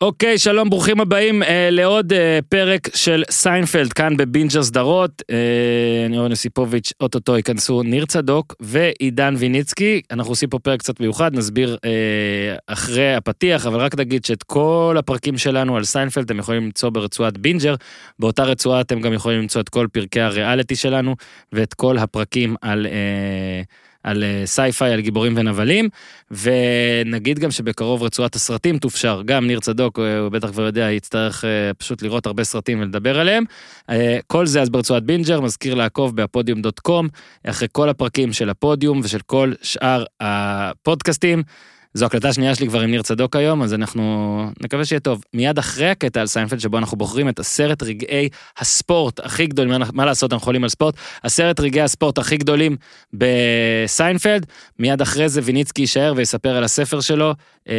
אוקיי, שלום, ברוכים הבאים אה, לעוד אה, פרק של סיינפלד כאן בבינג'ר סדרות. אה, אני אורן יוסיפוביץ', אוטוטו ייכנסו ניר צדוק ועידן ויניצקי. אנחנו עושים פה פרק קצת מיוחד, נסביר אה, אחרי הפתיח, אבל רק נגיד שאת כל הפרקים שלנו על סיינפלד אתם יכולים למצוא ברצועת בינג'ר. באותה רצועה אתם גם יכולים למצוא את כל פרקי הריאליטי שלנו ואת כל הפרקים על... אה, על sci-fi, על גיבורים ונבלים, ונגיד גם שבקרוב רצועת הסרטים תופשר, גם ניר צדוק, הוא בטח כבר יודע, יצטרך פשוט לראות הרבה סרטים ולדבר עליהם. כל זה אז ברצועת בינג'ר, מזכיר לעקוב בהפודיום dot com, אחרי כל הפרקים של הפודיום ושל כל שאר הפודקאסטים. זו הקלטה שנייה שלי כבר עם ניר צדוק היום, אז אנחנו נקווה שיהיה טוב. מיד אחרי הקטע על סיינפלד, שבו אנחנו בוחרים את עשרת רגעי הספורט הכי גדולים, מה, לעשות, אנחנו חולים על ספורט, עשרת רגעי הספורט הכי גדולים בסיינפלד, מיד אחרי זה ויניצקי יישאר ויספר על הספר שלו, אה,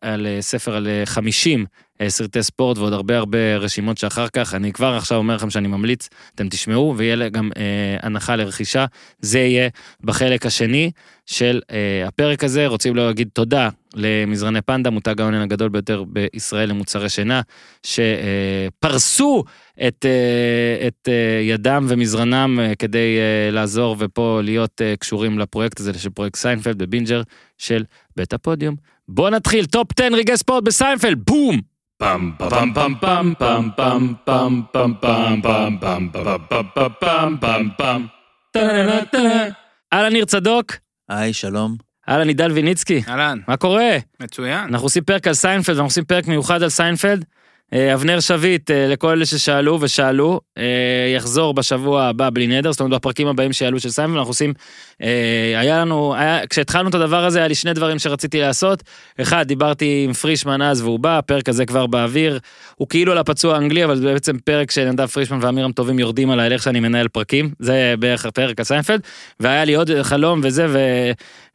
על ספר על 50 סרטי ספורט ועוד הרבה הרבה רשימות שאחר כך, אני כבר עכשיו אומר לכם שאני ממליץ, אתם תשמעו ויהיה גם אה, הנחה לרכישה, זה יהיה בחלק השני של אה, הפרק הזה, רוצים להגיד תודה למזרני פנדה, מותג העונן הגדול ביותר בישראל למוצרי שינה, שפרסו את, אה, את אה, ידם ומרצם אה, כדי אה, לעזור ופה להיות אה, קשורים לפרויקט הזה של פרויקט סיינפלד בבינג' של בית הפודיום. בוא נתחיל, טופ 10 רגעי ספורט בסיינפלד, בום! פעם פעם פעם פעם פעם פעם פעם פעם פעם פעם פעם פעם פעם פעם פעם אהלן ניר צדוק. היי, שלום. אהלן עידן ויניצקי. אהלן. מה קורה? מצוין. אנחנו עושים פרק על סיינפלד, אנחנו עושים פרק מיוחד על סיינפלד. אבנר שביט, לכל אלה ששאלו ושאלו, יחזור בשבוע הבא בלי נדר, זאת אומרת בפרקים הבאים שיעלו של סיינפלד, אנחנו עושים, היה לנו, היה, כשהתחלנו את הדבר הזה היה לי שני דברים שרציתי לעשות, אחד, דיברתי עם פרישמן אז והוא בא, הפרק הזה כבר באוויר, הוא כאילו על הפצוע האנגלי, אבל זה בעצם פרק שנדב פרישמן ואמיר עם טובים יורדים עליי, איך שאני מנהל פרקים, זה בערך הפרק על סיינפלד, והיה לי עוד חלום וזה,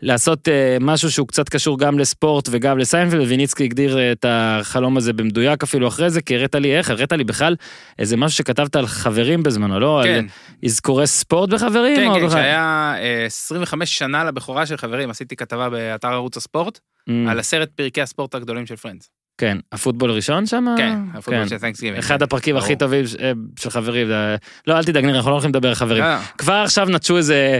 ולעשות משהו שהוא קצת קשור גם לספורט וגם לסיינפלד, וויניצקי הגדיר את החלום הזה במדויק אפילו אחרי זה, כי הראת לי איך, הראת לי בכלל איזה משהו שכתבת על חברים בזמנו, לא? כן. על אזכורי ספורט בחברים? כן, כן, בכלל? כשהיה אה, 25 שנה לבכורה של חברים, עשיתי כתבה באתר ערוץ הספורט, אממ, על עשרת פרקי הספורט הגדולים של Friends. כן, הפוטבול הראשון שם? כן, הפוטבול של Thanksgiving. אחד הפרקים הכי ברור. טובים ש- אה, של חברים, לא, אל תדאג, ניר, אנחנו לא הולכים לדבר על חברים. לא, כבר עכשיו נטשו איזה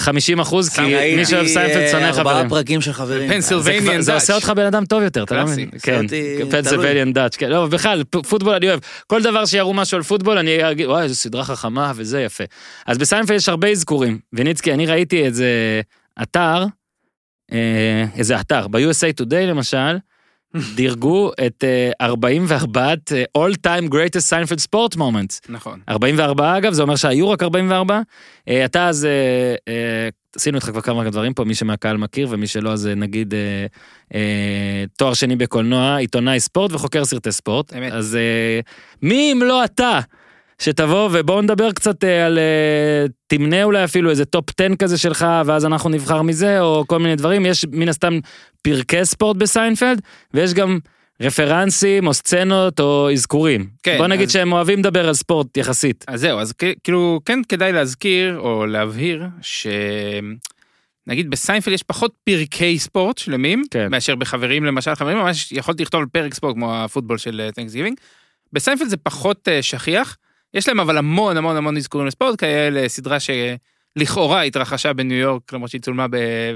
50 אחוז, כי מי שאוהב סיינפלד שונא ארבעה חברים. פרקים של חברים. פנסילבניה. זה כבר- זה עושה אותך בן אדם טוב יותר, אתה לא. מבין? כן, אותי- Pennsylvanian Dutch, כן, לא, בכלל, פוטבול אני אוהב. כל דבר שיראו משהו על פוטבול, אני אגיד, וואי, איזו סדרה חכמה וזה יפה. אז בסיינפלד יש הרבה אזכורים. ויניצקי, אני ראיתי איזה אתר, אה, איזה אתר, ב-USA Today למשל, דירגו את אה, 44 אה, all time greatest Seinfeld sport moments. נכון. 44 אגב, זה אומר שהיו רק 44. אה, אתה אז, אה, אה, עשינו איתך כבר כמה דברים פה, מי שמהקהל מכיר ומי שלא אז נגיד תואר שני בקולנוע, עיתונאי ספורט וחוקר סרטי ספורט. אמת. אז מי אם לא אתה, שתבוא ובואו נדבר קצת אה, על, אה, תמנה אולי אפילו איזה טופ 10 כזה שלך, ואז אנחנו נבחר מזה, או כל מיני דברים. יש מן הסתם פרקי ספורט בסיינפלד, ויש גם רפרנסים או סצנות או אזכורים. כן, בוא נגיד אז- שהם אוהבים לדבר על ספורט יחסית. אז זהו, אז כאילו, כן כדאי להזכיר, או להבהיר, ש... נגיד בסיינפלד יש פחות פרקי ספורט שלמים, כן. מאשר בחברים למשל, חברים ממש יכולתי לכתוב פרק ספורט כמו הפוטבול של Thanksgiving. בסיינפלד זה פחות אה, שכיח, יש להם אבל המון המון המון אזכורים לספורט, כאלה סדרה שלכאורה התרחשה בניו יורק, למרות שהיא צולמה.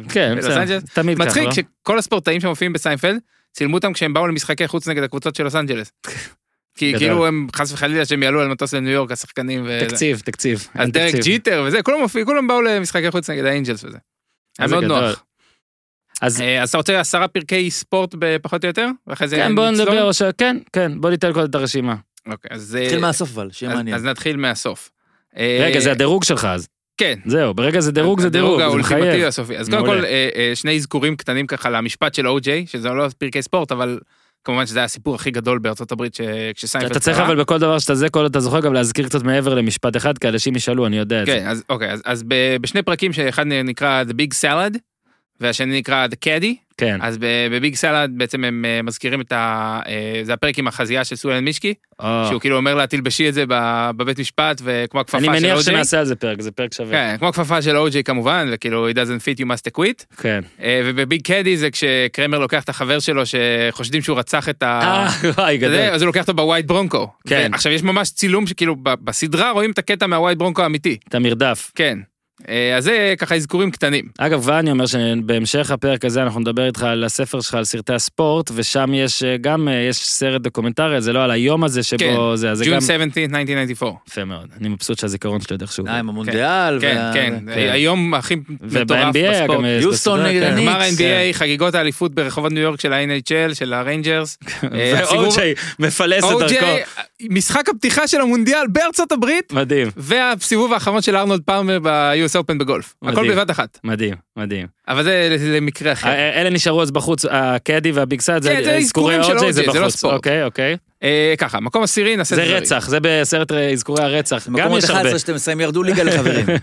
כן, בלוס אנג'לס. תמיד ככה, מצחיק לא? שכל הספורטאים שמופיעים בסיינפלד, צילמו אותם כשהם באו למשחקי חוץ נגד הקבוצות של לוס אנג'לס. כי גדול. כאילו הם חס וחלילה שהם יעלו על מטוס לניו יורק השחקנים. וזה. תקציב, תקציב. אז אין דרק. ג'יטר וזה, כולם מופיעים, כולם באו למשחקי חוץ נגד האנג'לס וזה. היה איזה מאוד גדול. נוח. אז אה, אז אתה רוצה עשרה פרקי ספורט בפחות או יותר? ואחרי זה כן, בוא? נדבר, ש... כן, כן, בוא ניתן קודם את הרשימה. אוקיי, אז... אה, נתחיל מהסוף אבל, שיהיה אז- מעניין. אז נתחיל מהסוף. אה, רגע, זה הדירוג שלך אז. כן. זהו, ברגע זה דירוג זה דירוג, זה מחייב. הסופי. אז קודם. כל, אה, אה, שני אזכורים קטנים ככה למשפט של או.ג'יי, שזה לא פרקי ספורט, אבל כמובן שזה היה הסיפור הכי גדול בארצות הברית כשסיינפלד אתה צריך קרה. אבל בכל דבר שאתה זה, כל אתה זוכר גם להזכיר קצת מעבר למשפט אחד, כי אנשים ישאלו, אני יודע את זה. כן, אז אוקיי, אז, בשני פרקים שאחד נקרא The Big Salad, והשני נקרא The Caddy, כן. אז בביג סלאד בעצם הם אה, מזכירים את ה... אה, זה הפרק עם החזייה של סולן מישקי, או. שהוא כאילו אומר לה תלבשי את זה בבית משפט, וכמו הכפפה אני של מניח אוג'יי. שנעשה על זה פרק, זה פרק שווה. כן, כמו הכפפה של אוג'יי כמובן, וכאילו it doesn't fit you must quit. כן. ובביג קדי זה כשקרמר לוקח את החבר שלו שחושדים שהוא רצח את ה... אה, וואי, גדול. אז הוא לוקח אותו בווייט ברונקו. כן. עכשיו יש ממש צילום שכאילו בסדרה רואים את הקטע מהווייט ברונקו האמיתי. את המרדף. כן. אה, אז זה ככה אזכורים קטנים. אגב, ואני אומר שבהמשך הפרק הזה אנחנו נדבר איתך על הספר שלך על סרטי הספורט, ושם יש אה, גם, אה, יש סרט דוקומנטרי, זה לא על היום הזה שבו כן. זה, אז זה June גם 17, 1994. יפה מאוד. אני מבסוט שהזיכרון שלי עוד איכשהו. אה, עם המונדיאל. כן, וה- כן. זה- היום הכי מטורף וב-NBA בספורט. גם... אה, יוסטון נגד כן. הניקס. גמר כן. ה-NBA, חגיגות האליפות ברחובות ניו יורק של ה-NHL, של הריינג'רס. ואוג'יי מפלס את דרכו. משחק הפתיחה של המונדיאל בארצות הברית, מדהים, והסיבוב האחרון של ארנולד פאלמר ב-US Open בגולף. הכל מדהים. בבת אחת. מדהים, מדהים. אבל זה לפרק אחר. אה, אלה נשארו אז בחוץ, הקאדי וה ביג סאלד, כן, זה אזכורי אזכורים של אוג'יי זה אוג'יי, זה לא בחוץ. ספורט. אוקיי, אוקיי. אה, ככה, מקום עשירי נעשה זה את זה. רצח, זה בסרט אה, אזכורי הרצח. גם מקומות יש הרבה. 11-12 הם ירדו ליגה לחברים.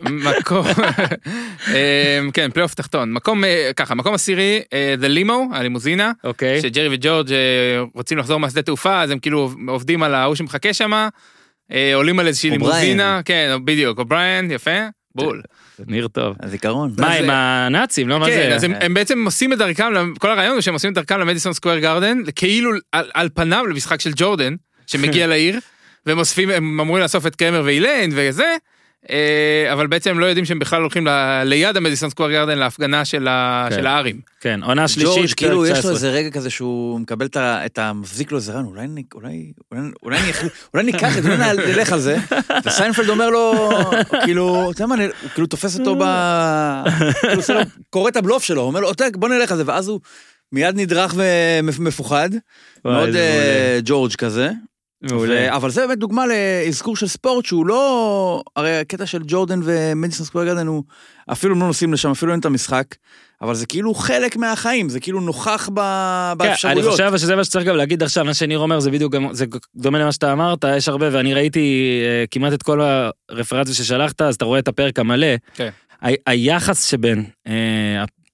מקום, אה, כן, פלייאוף תחתון. מקום, אה, ככה, מקום עשירי, אה, The Limo, הלימוזינה, אוקיי. שג'רי וג'ורג' אה, רוצים לחזור מהשדה תעופה, אז הם כאילו עובדים על ההוא שמחכה שם, עולים על איזושהי. לימוזינה, כן, בדיוק, אובריין, יפה, בול. ניר טוב. הזיכרון. מה עם אה, הנאצים? לא, מה כן, זה? אז הם, הם בעצם עושים את דרכם, כל הרעיון הוא שהם עושים את דרכם למדיסון סקוויר גרדן, כאילו על, על פניו למשחק של ג'ורדן, שמגיע לעיר, והם אוספים, הם אמורים לאסוף את קרמר ואיליין וזה, אה, אבל בעצם הם לא יודעים שהם בכלל הולכים ל, ליד המדיסון סקוויר גרדן להפגנה של, ה, כן. של הארים. כן, עונה שלישית, ג'ורג' כאילו יש לו 19. איזה רגע כזה שהוא מקבל את ה- את המבזיק לו איזה רעיון, אולי אני- אולי- אולי- אולי אולי ניקח את זה, אולי נלך על זה, וסיינפלד אומר לו, כאילו, אתה יודע מה, הוא כאילו תופס אותו ב... כאילו עושה לו- קורא את הבלוף שלו, הוא אומר לו, "אוקיי, בוא נלך על זה, ואז הוא מיד נדרך ומפוחד, מאוד זה אה, ג'ורג' כזה. מעולה. אבל זה באמת דוגמה לאזכור של ספורט שהוא לא... הרי הקטע של ג'ורדן ומדיסון סקוויר גרדן הוא... אפילו הם לא נוסעים לשם, אפילו אין את המשחק, אבל זה כאילו חלק מהחיים, זה כאילו נוכח ב... כן, אני באפשרויות. חושב שזה מה שצריך גם להגיד עכשיו, מה שניר אומר זה בדיוק גם, זה דומה למה שאתה אמרת, יש הרבה, ואני ראיתי אה, כמעט את כל הרפרנסים ששלחת, אז אתה רואה את הפרק המלא. כן. ה- היחס שבין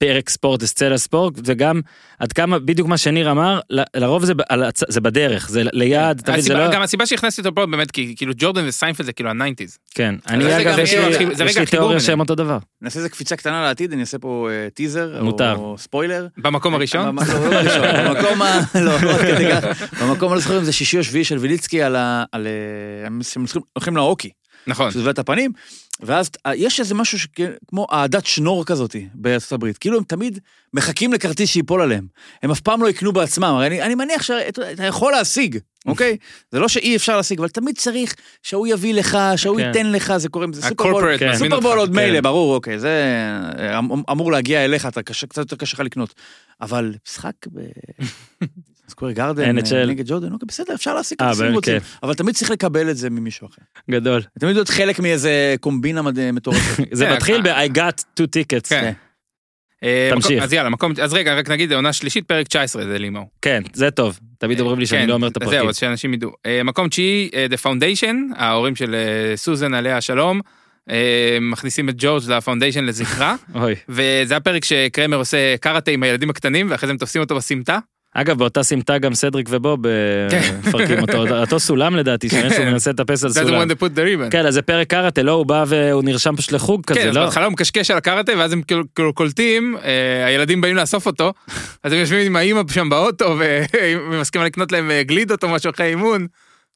אה, הפרק ספורט לסצנה ספורט, וגם עד כמה, בדיוק מה שניר אמר, ל- לרוב זה, על זה בדרך, זה ליד, תמיד זה לא... גם הסיבה שהכנסתי אותו פה באמת כי כאילו ג'ורדן וסיינפלד זה כאילו ה nineties. כן, אני אגב, יש כאילו לי- החיבור תיאוריה. שהם אותו דבר. נעשה איזה קפיצה קטנה לעתיד, אני אעשה פה אה, טיזר, מותר. או ספוילר. במקום הראשון. במ- לא, לא הראשון, במקום ה... לא. במקום, אני לא זוכר אם זה שישי או שביעי של ויליצקי על ה... אה, הם הולכים- הולכים להוקי. נכון. שזה את הפנים, ואז אה, יש איזה משהו שכן- כמו אהדת שנור כזאת בארצות הברית, כאילו הם תמיד מחכים לכרטיס שיפול עליהם, הם אף פעם לא יקנו בעצמם, הרי אני, אני מניח שאתה יכול להשיג, אוקיי? זה לא שאי אפשר להשיג, אבל תמיד צריך שההוא יביא לך, שההוא כן. ייתן לך, זה קורה, זה סופרבול, כן. סופרבול. עוד מילא, כן. ברור, אוקיי, זה אה, אמ- אמור להגיע אליך, אתה קשה, קצת יותר קשה לך לקנות, אבל משחק ב... סקוויר גרדן. אה, נגד ג'ורדן, אוקיי, בסדר, אפשר להשיג אה, כרטיסים אם באמת, רוצים, כן. אבל תמיד צריך לקבל את זה ממישהו אחר. גדול. תמיד להיות חלק מאיזה קומבינה מטורפת. זה כן, מתחיל אה, ב- I got two tickets. כן. אה, תמשיך. אז יאללה, מקום, אז רגע, רק נגיד, עונה שלישית, פרק 19 זה לימו. כן, זה טוב. תמיד אומרים לי שאני לא אומר את אז הפרקים. זהו, אז שאנשים ידעו. אה, מקום תשיעי, אה, The Foundation, ההורים של אה, סוזן עליה השלום, אה, מכניסים את ג'ורג' ל foundation לזכרה. וזה הפרק שקרמר עושה קארטה עם הילדים הקטנים, ואחרי זה הם תופסים אותו בסמטה. אגב, באותה סמטה גם סדריק ובוב אה, כן. מפרקים אותו, אותו סולם לדעתי, שהוא מנסה לטפס על סולם. כן, אז זה פרק קארטה, לא, הוא בא והוא נרשם פשוט לחוג כן, כזה, אז לא? בהתחלה הוא מקשקש על הקארטה, ואז הם כאילו- כאילו קולטים, אה, הילדים באים לאסוף אותו, אז הם יושבים עם האימא שם באוטו, ומסכימה לקנות להם אה, גלידות או משהו אחרי אימון.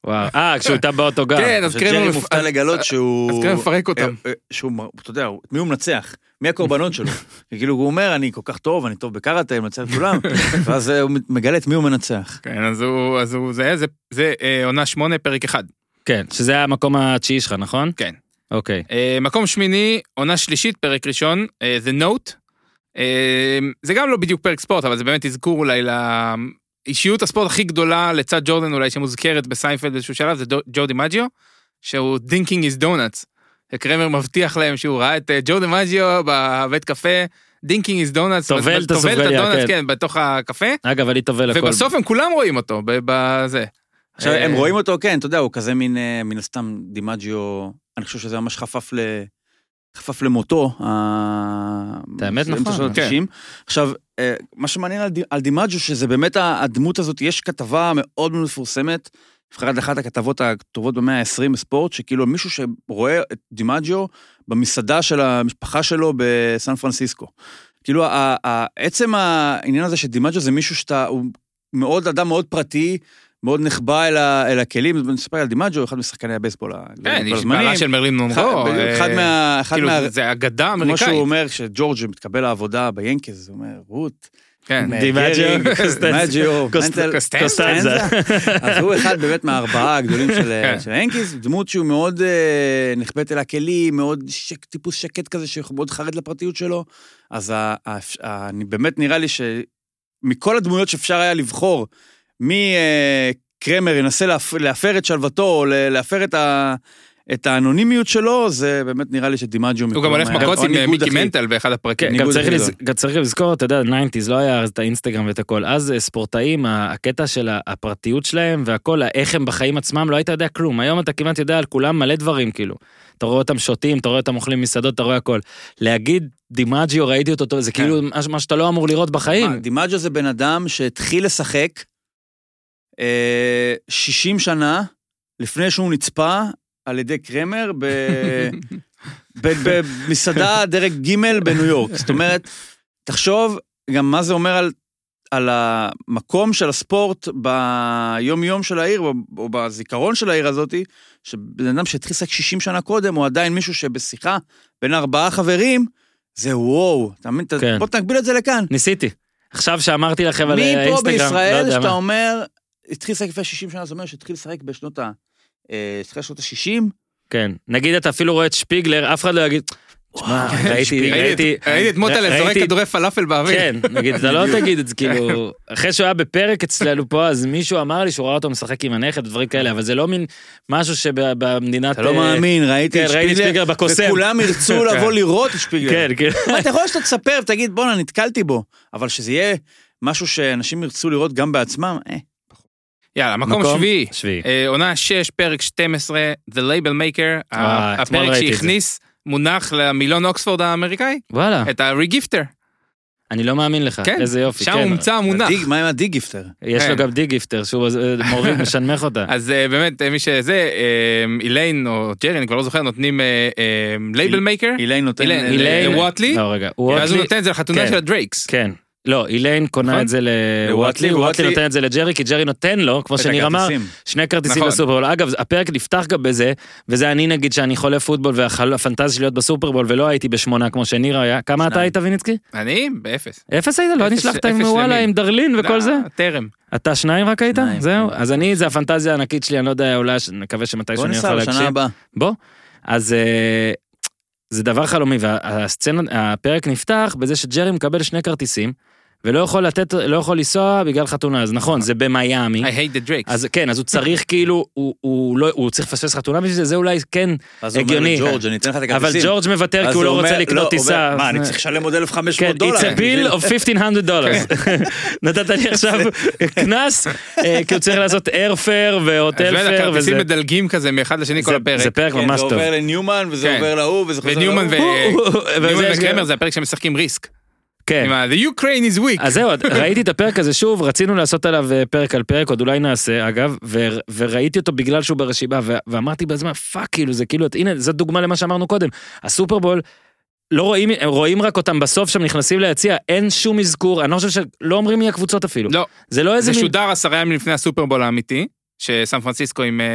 וואו. אה, כשהוא איתה באוטו גם. כן, אז שג'רי קרמר מופתע לגלות שהוא... אז קרמר מפרק אותם. אה, אה, שהוא, אתה יודע, מי הוא מנצח? מי הקורבנות שלו? כאילו הוא אומר, אני כל כך טוב, אני טוב בקראטה, אני מנצח את כולם, ואז אה, הוא מגלה את מי הוא מנצח. כן, אז הוא, אז הוא, זה, זה, זה אה, עונה שמונה, פרק אחד. כן, שזה המקום התשיעי שלך, נכון? כן. אוקיי. אה, מקום שמיני, עונה שלישית, פרק ראשון, אה, The Note. אה, זה גם לא בדיוק פרק ספורט, אבל זה באמת אזכור אולי לאישיות הספורט הכי גדולה לצד ג'ורדן אולי שמוזכרת בסיינפלד באיזשהו שלב, זה דו- ג'ו דימג'יו, שהוא dunking his donuts. וקרמר מבטיח להם שהוא ראה את אה, ג'ו דימג'יו בבית קפה, dunking his donuts. טובל את כן. כן, בתוך הקפה, אגב, אני טובל הכל. ובסוף הם כולם רואים אותו, ב- בזה. עכשיו, אה, הם רואים אותו, כן, אתה יודע, הוא כזה מין, אה, מן הסתם, דימג'יו, אני חושב שזה ממש חפף ל... חפף למותו. את האמת, נכון, כן. ה-90. עכשיו, מה שמעניין על על דימג'ו, שזה באמת הדמות הזאת, יש כתבה מאוד מאוד מפורסמת, נבחרת לאחת הכתבות הטובות במאה ה-20 בספורט, שכאילו מישהו שרואה את דימג'ו במסעדה של המשפחה שלו בסן פרנסיסקו. כאילו, עצם העניין הזה שדימג'ו זה מישהו שאתה, הוא מאוד, אדם מאוד פרטי, מאוד נחבא אל, ה, אל הכלים, אני מספר על דימג'ו, אחד משחקני הבייסבול כן, הזמנים. בעלה של מרלין מונרו. אחד, בדיוק, אחד אה, מה... אחד כאילו, מה... זה אגדה כמו אמריקאית. שהוא אומר, כשג'ורג' מתקבל לעבודה ביאנקיז, הוא אומר, רות, כן. דימג'יו, קוסטנזה. אז הוא אחד באמת מהארבעה הגדולים של כן. של היאנקיז, דמות שהוא מאוד אה, נחבאת אל הכלים, מאוד טיפוס שקט כזה, שמאוד חרד לפרטיות שלו. אז באמת נראה לי שמכל הדמויות שאפשר היה לבחור, מקרמר ינסה להפ- להפר את שלוותו, או להפר את ה... את האנונימיות שלו, זה באמת נראה לי שדימג'ו... הוא גם הולך מכות עם אה, מיקי מנטל באחד הפרקים. כן, גם צריך, לזכור, אתה יודע, 90's לא היה את האינסטגרם ואת הכל. אז אה, ספורטאים, הקטע של ה- הפרטיות שלהם והכל, איך הם בחיים עצמם, לא היית יודע כלום. היום אתה כמעט יודע על כולם מלא דברים, כאילו. אתה רואה אותם שותים, אתה רואה אותם אוכלים מסעדות, אתה רואה הכל. להגיד דימג'יו, ראיתי אותו, זה כן. כאילו מה- שאתה לא אמור לראות בחיים. מה, דימג'ו זה בן אדם שהתחיל לשחק אה, 60 שנה לפני שהוא נצפה על ידי קרמר ב... ב- במסעדה דרג ג' בניו יורק. זאת אומרת, תחשוב גם מה זה אומר על, על המקום של הספורט ביום-יום של העיר, או, בזיכרון של העיר הזאתי, שבן אדם שהתחיל לשחק 60 שנה קודם, הוא עדיין מישהו שבשיחה בין ארבעה חברים, זה וואו, אתה מבין? כן. בוא תקביל את זה לכאן. ניסיתי. עכשיו שאמרתי לכם על מי פה האינסטגרם, לא בישראל יודע שאתה. אומר, התחיל לשחק לפני 60 שנה, זאת אומרת שהתחיל לשחק בשנות ה... אה, תחילת שנות ה-60, כן. נגיד אתה אפילו רואה את שפיגלר, אף אחד לא יגיד, תשמע, ראיתי, ראיתי, ראיתי את מוטלה זורק כדורי פלאפל באוויר. כן, נגיד, אתה לא תגיד את זה, כאילו, אחרי שהוא היה בפרק אצלנו פה, אז מישהו אמר לי שהוא ראה אותו משחק עם הנכד ודברים כאלה, אבל זה לא מין משהו שבמדינת... אתה לא מאמין, ראיתי כן, את שפיגלר, בקוסם. וכולם ירצו לבוא לראות את שפיגלר. כן. מה, אתה יכול שאתה תספר ותגיד, בואנה, נתקלתי בו, אבל שזה יהיה משהו שאנשים ירצו לראות גם בעצמם, אה. יאללה, מקום מקום שביעי. שביעי. אה, עונה 6, פרק 12, The Label Maker, אה, הפרק. שהכניס מונח למילון אוקספורד האמריקאי, וואלה, את ה regifter. אני לא מאמין לך, כן, איזה יופי, שם כן. הומצא המונח. הדיג- מה עם ה degifter? יש כן. לו גם degifter, שהוא אה, מוריד, משנמך אותה. אז אה, באמת, אה, מי שזה, איליין או ג'רי, אני כבר לא זוכר, נותנים label maker, איליין נותן... איליין, איליין. ל- וואטלי, לא, ואז הוא וואטלי- נותן את זה לחתונה כן. של הדרייקס. כן. לא, איליין קונה נכון? את זה לוואטלי, וואטלי נותן את זה לג'רי, כי ג'רי נותן לו, כמו שניר אמר. שני כרטיסים נכון. לסופרבול. אגב, הפרק נפתח גם בזה, וזה אני נגיד שאני חולה פוטבול והפנטזיה שלי להיות בסופרבול, ולא הייתי בשמונה כמו שניר היה. כמה אתה. היית ויניצקי? אני באפס. אפס היית? לא נשלחת עם וואלה. עם דרלין וכל לא, זה? טרם. אתה שניים רק היית? זהו? אז אני, זה הפנטזיה הענקית שלי, אני לא יודע, אולי, נקווה שמתי בוא שאני ניסע יכול לשנה להגשים. הבאה. בוא. אז אה, זה דבר חלומי, והסצנה, הפרק נפתח בזה שג'רי מקבל שני כרטיסים, ולא יכול לתת, לא יכול לנסוע בגלל חתונה, אז נכון, זה במיאמי. I hate the Drakes. אז כן, אז הוא צריך כאילו, הוא, הוא, לא, הוא צריך לפספס חתונה בשביל זה, זה אולי כן, אז הוא אומר הגיוני. לג'ורג', אני אתן לך את הכרטיסים. אבל ג'ורג' מוותר אז כי הוא לא רוצה לקנות לא, טיסה. מה, אז- אני צריך לשלם עוד 1,500 כן, דולר. it's a bill of 1500 דולר. נתת לי עכשיו קנס, אה, כי הוא צריך לעשות איירפר אז והוטל פר, וזה הכרטיסים מדלגים כזה מאחד לשני כל זה- הפרק. זה פרק כן, ממש זה טוב. עובר לניומן, וזה כן. עובר להוא, וזה חוזר וניומן להוא. ניומן וזה- וקרמר זה הפרק שהם משחקים ריסק. כן. עם ה- The Ukraine is weak. אז זהו, ראיתי את הפרק הזה שוב, רצינו לעשות עליו אה, פרק על פרק, עוד אולי נעשה, אגב, ו- וראיתי אותו בגלל שהוא ברשימה, ו- ואמרתי בזמן, fuck, כאילו, זה כאילו, הנה, זו דוגמה למה שאמרנו קודם. הסופרבול, לא רואים, הם רואים רק אותם בסוף שם נכנסים ליציע, אין שום אזכור, אני לא חושב שלא אומרים מי הקבוצות אפילו. לא, זה לא איזה זה מין... שודר עשרה ימים לפני הסופרבול האמיתי, שסן פרנסיסקו עם אה,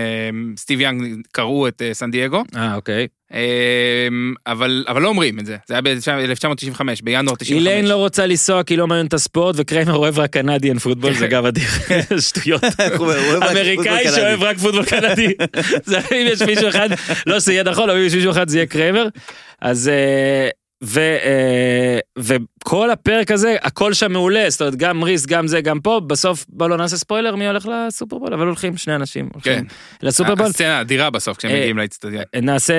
סטיב יאנג קרעו את אה, סן דייגו, אה, אוקיי. אה, אבל אבל לא אומרים את זה, זה היה ב-1995, בינואר 95. איליין לא רוצה לנסוע כי לא מעניין את הספורט, וקריימר אוהב רק Canadian football, זה גם אדיר. שטויות. אמריקאי שאוהב רק פוטבול קנדי. אם יש מישהו אחד, לא שזה יהיה נכון, אבל אם יש מישהו אחד זה יהיה קריימר. אז... אה, ו, אה, וכל הפרק הזה, הכל שם מעולה, זאת אומרת, גם ריסק, גם זה, גם פה, בסוף, בוא לא נעשה ספוילר מי הולך לסופרבול, אבל הולכים שני אנשים, הולכים כן. לסופרבול. הסצנה אדירה בסוף כשהם אה, מגיעים לאצטדיון. נעשה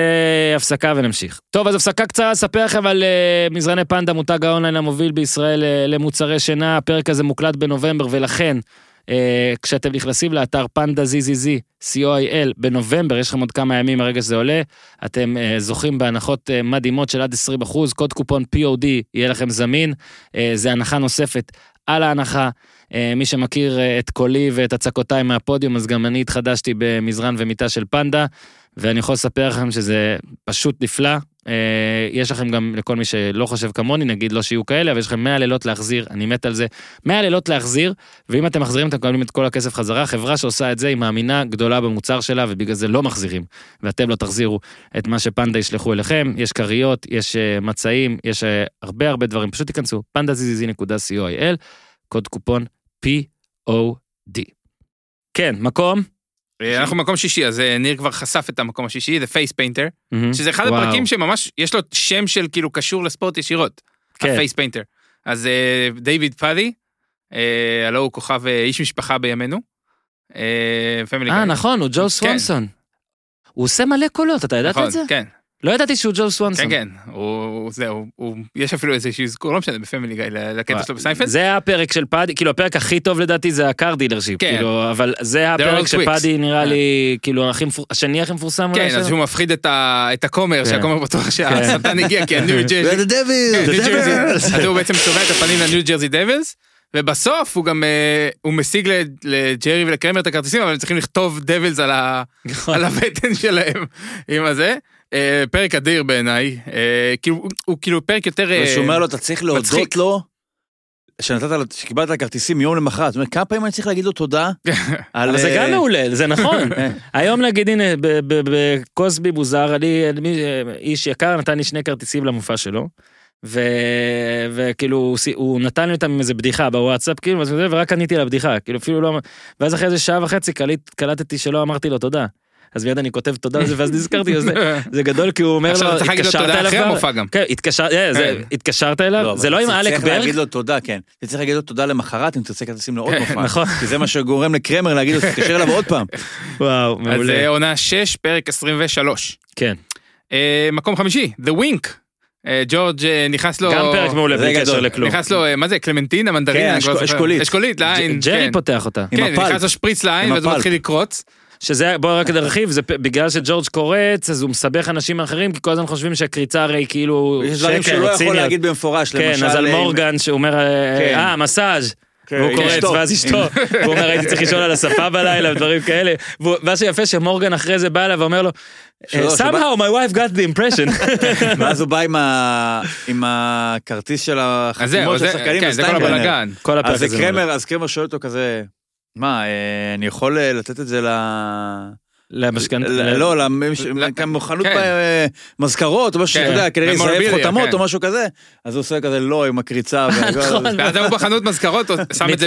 הפסקה ונמשיך. טוב, אז הפסקה קצרה, אספר לכם על מזרני פנדה, מותג האונליין המוביל בישראל למוצרי שינה. הפרק הזה מוקלט בנובמבר, ולכן אה, כשאתם נכנסים לאתר פנדה ZZZ, co.il, בנובמבר, יש לכם עוד כמה ימים מהרגע שזה עולה, אתם אה, זוכים בהנחות אה, מדהימות של עד 20 אחוז, קוד קופון POD יהיה לכם זמין, אה, זה הנחה נוספת על ההנחה. אה, מי שמכיר אה, את קולי ואת הצקותיי מהפודיום, אז גם אני התחדשתי במזרן ומיטה של פנדה, ואני יכול לספר לכם שזה פשוט נפלא. אה, יש לכם גם, לכל מי שלא חושב כמוני, נגיד לא שיהיו כאלה, אבל יש לכם 100 לילות להחזיר, אני מת על זה. 100 לילות להחזיר, ואם אתם מחזירים אתם מקבלים את כל הכסף חזרה. חברה שעושה את זה היא מאמינה גדולה במוצר שלה, ובגלל זה לא מחזירים, ואתם לא תחזירו את מה שפנדה ישלחו אליכם. יש כריות, יש אה, מצעים, יש אה, הרבה הרבה דברים, פשוט תיכנסו, pandazz.co.il, קוד קופון POD. כן, מקום? אה, אנחנו מקום שישי, אז אה, ניר כבר חשף את המקום השישי, Face Painter, מהמם. שזה אחד וואו. הפרקים שממש, יש לו שם של כאילו קשור לספורט ישירות. כן. ה-Face Painter. אז דיוויד פאדי, הלו הוא כוכב אה, איש משפחה בימינו. אה, נכון, הוא ג'ו סוונסון. הוא עושה מלא קולות, אתה ידעת את זה? כן, לא ידעתי שהוא ג'ו סוונסון. כן, כן, הוא, זהו, הוא, יש אפילו איזשהו אזכור, לא משנה, בפמילי גיא, לקטע שלו בסיינפלד. זה הפרק של פאדי, כאילו הפרק הכי טוב לדעתי זה ה car dealership, כן. כאילו, אבל זה הפרק שפאדי. נראה כן. לי, כאילו, הכי מפור- השני הכי מפורסם כן, אז? שהוא מפחיד את ה- את הכומר, כן. שהכומר בטוח שהשטן הגיע, כי הניו ג'רזי כן. אז הוא בעצם צובע את הפנים לניו ג'רזי דבילס, ובסוף הוא גם, אה, הוא משיג לג'רי ולקרמר את הכרטיסים, אבל הם צריכים לכתוב דבילס על ה- נכון. על הבטן שלהם, עם הזה. אה, פרק אדיר בעיניי, אה, כאילו, הוא- הוא כאילו פרק יותר... אה, ושהוא אומר לו, אתה צריך להודות מצחיק. לו, שנתת לו, שקיבלת את הכרטיסים יום למחרת. זאת אומרת, כמה פעמים אני צריך להגיד לו תודה? על, אבל זה אה, גם מעולה, זה נכון. אה. היום נגיד, הנה, בקוסבי מוזר, אני, איש יקר נתן לי שני כרטיסים למופע שלו. ו- וכאילו הוא הוא נתן לי אותם עם איזה בדיחה בוואטסאפ כאילו ורק עניתי על הבדיחה כאילו אפילו לא ואז אחרי איזה שעה וחצי קליט, קלטתי שלא אמרתי לו תודה. אז מיד אני כותב תודה לזה ואז נזכרתי זה, גדול כי הוא אומר לו צריך לו התקשרת תודה אליו אחרי כבר?" המופע גם. כן, אה, כן. התקשרת אליו אבל זה לא עם אלק צריך ברג להגיד לו תודה, כן. אתה צריך להגיד לו תודה למחרת אם תרצה כרטיסים לעוד מופע. נכון. כי זה מה שגורם לקרמר להגיד לו, תתקשר אליו עוד פעם. וואו אז מעולה זה עונה 6, פרק 23. כן אה, מקום חמישי, The Wink. אה, ג'ורג' אה, נכנס לו... גם פרק מעולה בלי קשר. לכלום. נכנס לו, אה, מה זה, קלמנטינה, מנדרינה? כן. אשכולית. אשכולית, לעין. ג'רי כן. פותח אותה. כן. נכנס לו שפריץ לעין, ואז הוא. מתחיל לקרוץ. שזה, בוא רק נרחיב, זה בגלל שג'ורג' קורץ, אז הוא מסבך אנשים אחרים, כי כל הזמן חושבים שהקריצה הרי כאילו... יש דברים שהוא לא יכול. להגיד במפורש, כן, למשל... אז על אה, מורגן שהוא אומר, אה, כן. אה, מסאז'. כן, והוא קורץ. ואז אשתו, הוא אומר, הייתי צריך לישון על הספה בלילה, ודברים כאלה. והוא- מה שיפה שמורגן אחרי זה בא אליו ואומר לו, שבא- somehow my wife got the impression. ואז הוא בא עם הכרטיס של אז החתימות של זה- השחקנים כן, זה כל. הבלאגן. אז קרמר, אז קרמר שואל אותו כזה, מה, אה, אני יכול אה, לתת את זה ל... למשכנתה. לא, למש- ל- כמו חנות כן. ב- מזכרות, או משהו כן. שאתה יודע, כנראה יזייף memorabilia, חותמות כן. או משהו כזה, אז הוא עושה כזה לא עם הקריצה. והכל. נכון. ואז הוא בחנות מזכרות, שם את זה